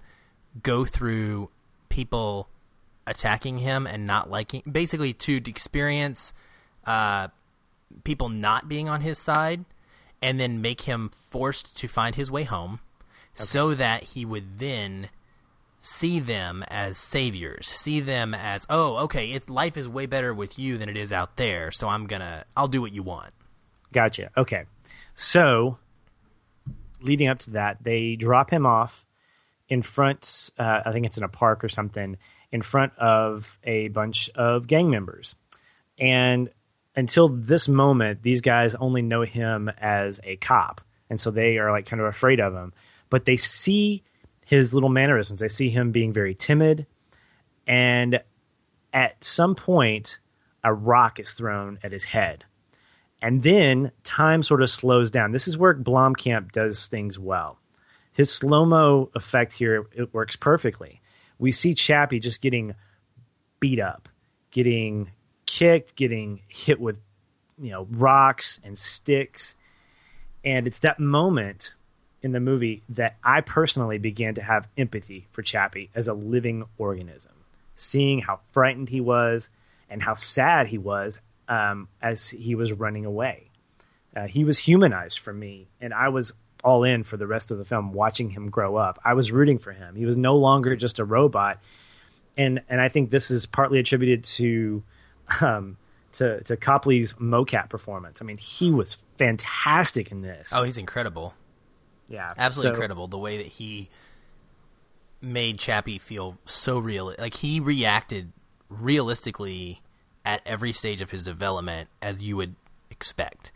go through people attacking him and not liking, basically to experience uh, people not being on his side, and then make him forced to find his way home, okay. so that he would then see them as saviors, see them as oh, okay, it, life is way better with you than it is out there, so I'm gonna I'll do what you want. Gotcha. Okay. So, leading up to that, they drop him off in front, uh, I think it's in a park or something, in front of a bunch of gang members. And until this moment, these guys only know him as a cop. And so they are like kind of afraid of him. But they see his little mannerisms, they see him being very timid. And at some point, a rock is thrown at his head And then time sort of slows down. This is where Blomkamp does things well. His slow mo effect here it works perfectly. We see Chappie just getting beat up, getting kicked, getting hit with you know rocks and sticks, and it's that moment in the movie that I personally began to have empathy for Chappie as a living organism, seeing how frightened he was and how sad he was um, as he was running away. Uh, he was humanized for me, and I was all in for the rest of the film, watching him grow up. I was rooting for him. He was no longer just a robot, and and I think this is partly attributed to um, to to Copley's mocap performance. I mean, he was fantastic in this. Oh, he's incredible. Yeah, absolutely so, incredible. The way that he made Chappie feel so real, like he reacted realistically at every stage of his development as you would expect.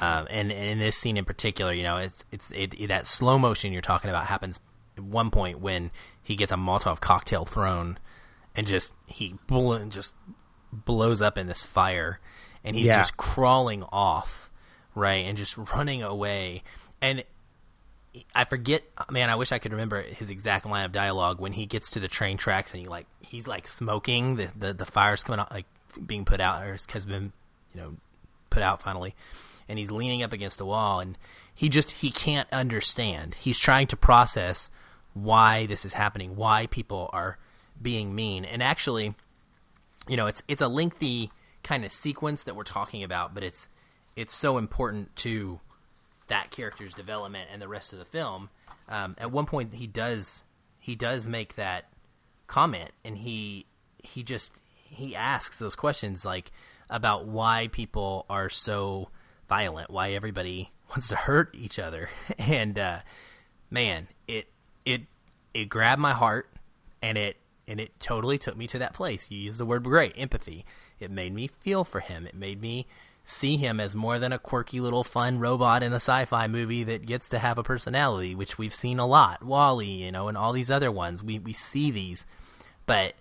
Um, and, and, in this scene in particular, you know, it's it's it, it, that slow motion you're talking about happens at one point when he gets a Molotov cocktail thrown, and just he bull- just blows up in this fire, and he's yeah. just crawling off, right, and just running away, and I forget, man. I wish I could remember his exact line of dialogue when he gets to the train tracks and he like he's like smoking the the, the fire's coming out like being put out or has been you know put out finally and he's leaning up against the wall and he just he can't understand. He's trying to process why this is happening why people are being mean. And actually you know it's it's a lengthy kind of sequence that we're talking about but it's it's so important to that character's development and the rest of the film. Um, at one point he does he does make that comment and he he just he asks those questions like about why people are so violent, why everybody wants to hurt each other, and uh, man, it it it grabbed my heart, and it and it totally took me to that place. You used the word great, empathy. It made me feel for him. It made me see him as more than a quirky little fun robot in a sci-fi movie that gets to have a personality, which we've seen a lot. WALL-E, you know, and all these other ones. We we see these, but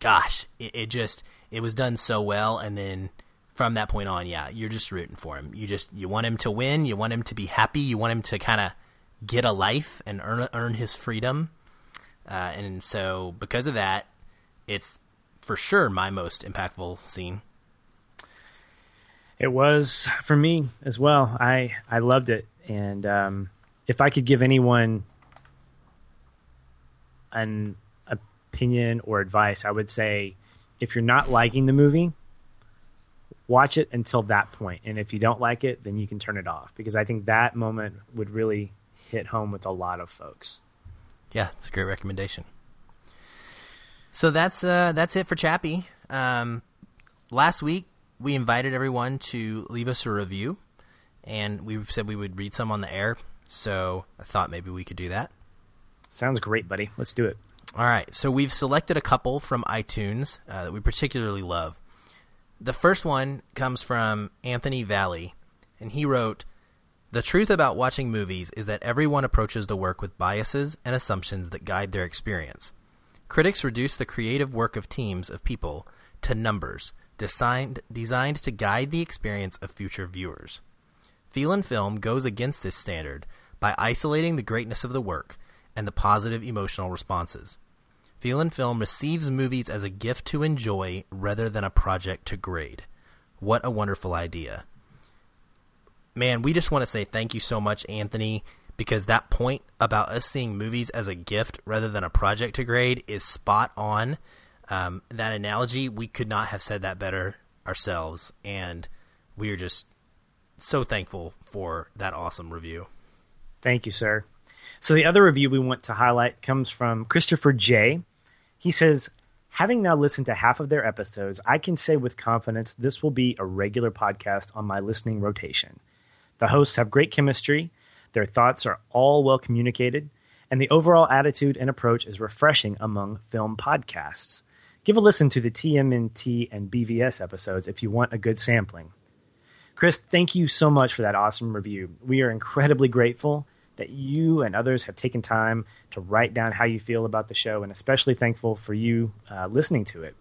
gosh, it, it just it was done so well, and then from that point on, yeah, you're just rooting for him. You just you want him to win. You want him to be happy. You want him to kind of get a life and earn earn his freedom. Uh, and so because of that, it's for sure my most impactful scene. It was for me as well. I I loved it, and um, if I could give anyone an opinion or advice, I would say if you're not liking the movie, watch it until that point. And if you don't like it, then you can turn it off because I think that moment would really hit home with a lot of folks. Yeah, it's a great recommendation. So that's uh, that's it for Chappie. Um, last week we invited everyone to leave us a review, and we said we would read some on the air. So I thought maybe we could do that. Sounds great, buddy. Let's do it. All right. So we've selected a couple from iTunes uh, that we particularly love. The first one comes from Anthony Valley, and he wrote The truth about watching movies is that everyone approaches the work with biases and assumptions that guide their experience. Critics reduce the creative work of teams of people to numbers designed, designed to guide the experience of future viewers. Feelin' Film goes against this standard by isolating the greatness of the work and the positive emotional responses. Feelin' Film receives movies as a gift to enjoy rather than a project to grade. What a wonderful idea. Man, we just want to say thank you so much, Anthony, because that point about us seeing movies as a gift rather than a project to grade is spot on. Um, that analogy, we could not have said that better ourselves, and we are just so thankful for that awesome review. Thank you, sir. So the other review we want to highlight comes from Christopher J. He says, Having now listened to half of their episodes, I can say with confidence this will be a regular podcast on my listening rotation. The hosts have great chemistry, their thoughts are all well communicated, and the overall attitude and approach is refreshing among film podcasts. Give a listen to the TMNT and BVS episodes if you want a good sampling. Chris, thank you so much for that awesome review. We are incredibly grateful that you and others have taken time to write down how you feel about the show, and especially thankful for you uh, listening to it.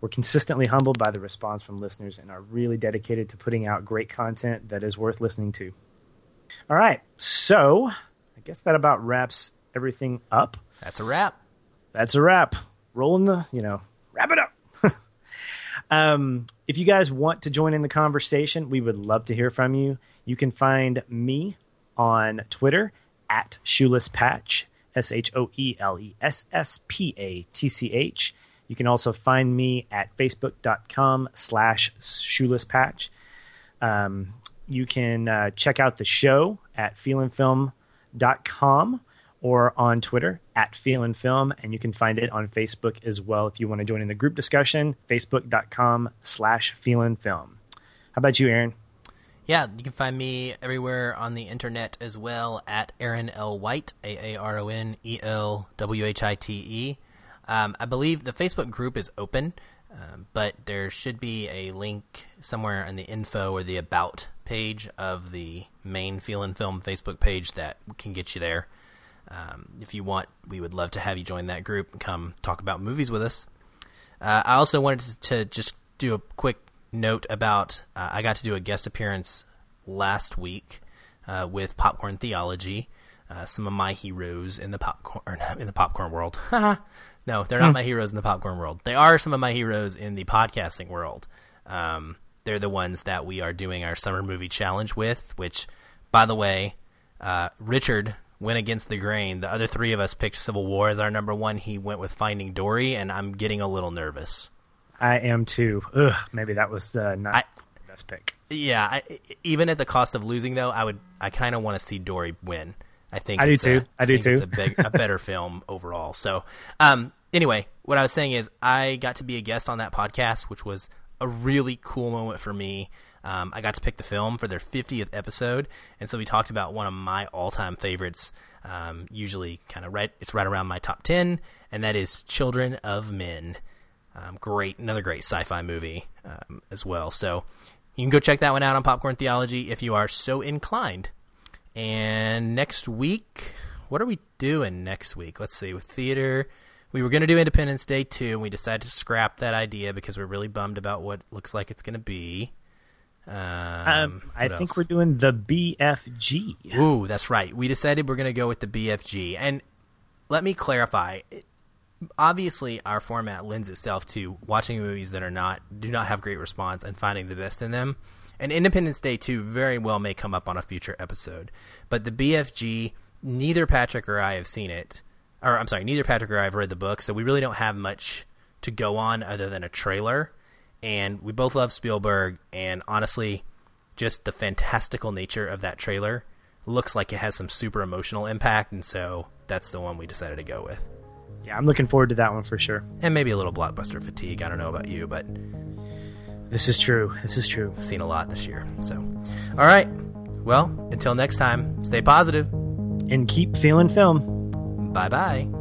We're consistently humbled by the response from listeners and are really dedicated to putting out great content that is worth listening to. All right, so I guess that about wraps everything up. That's a wrap. That's a wrap. Rolling the, you know, wrap it up. um, if you guys want to join in the conversation, we would love to hear from you. You can find me on Twitter at Shoeless Patch, S H O E L E S S P A T C H. You can also find me at facebook.com slash shoeless patch. Um, you can uh, check out the show at feelinfilm.com or on Twitter at feelinfilm, and you can find it on Facebook as well if you want to join in the group discussion, facebook.com slash feelinfilm. How about you, Aaron? Yeah, you can find me everywhere on the internet as well at Aaron L. White, A A R O N E L W H I T E. Um, I believe the Facebook group is open, um, but there should be a link somewhere in the info or the about page of the main Feelin' Film Facebook page that can get you there. Um, if you want, we would love to have you join that group and come talk about movies with us. Uh, I also wanted to, to, just do a quick note about uh, I got to do a guest appearance last week uh, with Popcorn Theology. Uh, some of my heroes in the popcorn in the popcorn world. No, they're not hmm. my heroes in the popcorn world. They are some of my heroes in the podcasting world. Um, they're the ones that we are doing our summer movie challenge with. Which, by the way, uh, Richard went against the grain. The other three of us picked Civil War as our number one. He went with Finding Dory, and I'm getting a little nervous. I am too. Ugh, maybe that was uh, not I, the best pick. Yeah, I, even at the cost of losing, though, I would. I kind of want to see Dory win. I think I do too. A, I, I do too. It's a, big, a better film overall. So, um, anyway, what I was saying is I got to be a guest on that podcast, which was a really cool moment for me. Um, I got to pick the film for their 50th episode, and so we talked about one of my all-time favorites. Um, usually, kind of right, it's right around my top 10, and that is Children of Men. Um, great, another great sci-fi movie um, as well. So you can go check that one out on Popcorn Theology if you are so inclined. And next week, what are we doing next week? Let's see. With theater, we were going to do Independence Day 2, and we decided to scrap that idea because we're really bummed about what looks like it's going to be. Um, um, I think we're doing the BFG. Ooh, that's right. We decided we're going to go with the BFG. And let me clarify. Obviously, our format lends itself to watching movies that are not do not have great response and finding the best in them. And Independence Day 2 very well may come up on a future episode. But the BFG, neither Patrick or I have seen it. Or, I'm sorry, neither Patrick or I have read the book, so we really don't have much to go on other than a trailer. And we both love Spielberg, and honestly, just the fantastical nature of that trailer looks like it has some super emotional impact, and so that's the one we decided to go with. Yeah, I'm looking forward to that one for sure. And maybe a little blockbuster fatigue. I don't know about you, but this is true. This is true. I've seen a lot this year. So, all right. Well, until next time, stay positive and keep feeling film. Bye bye.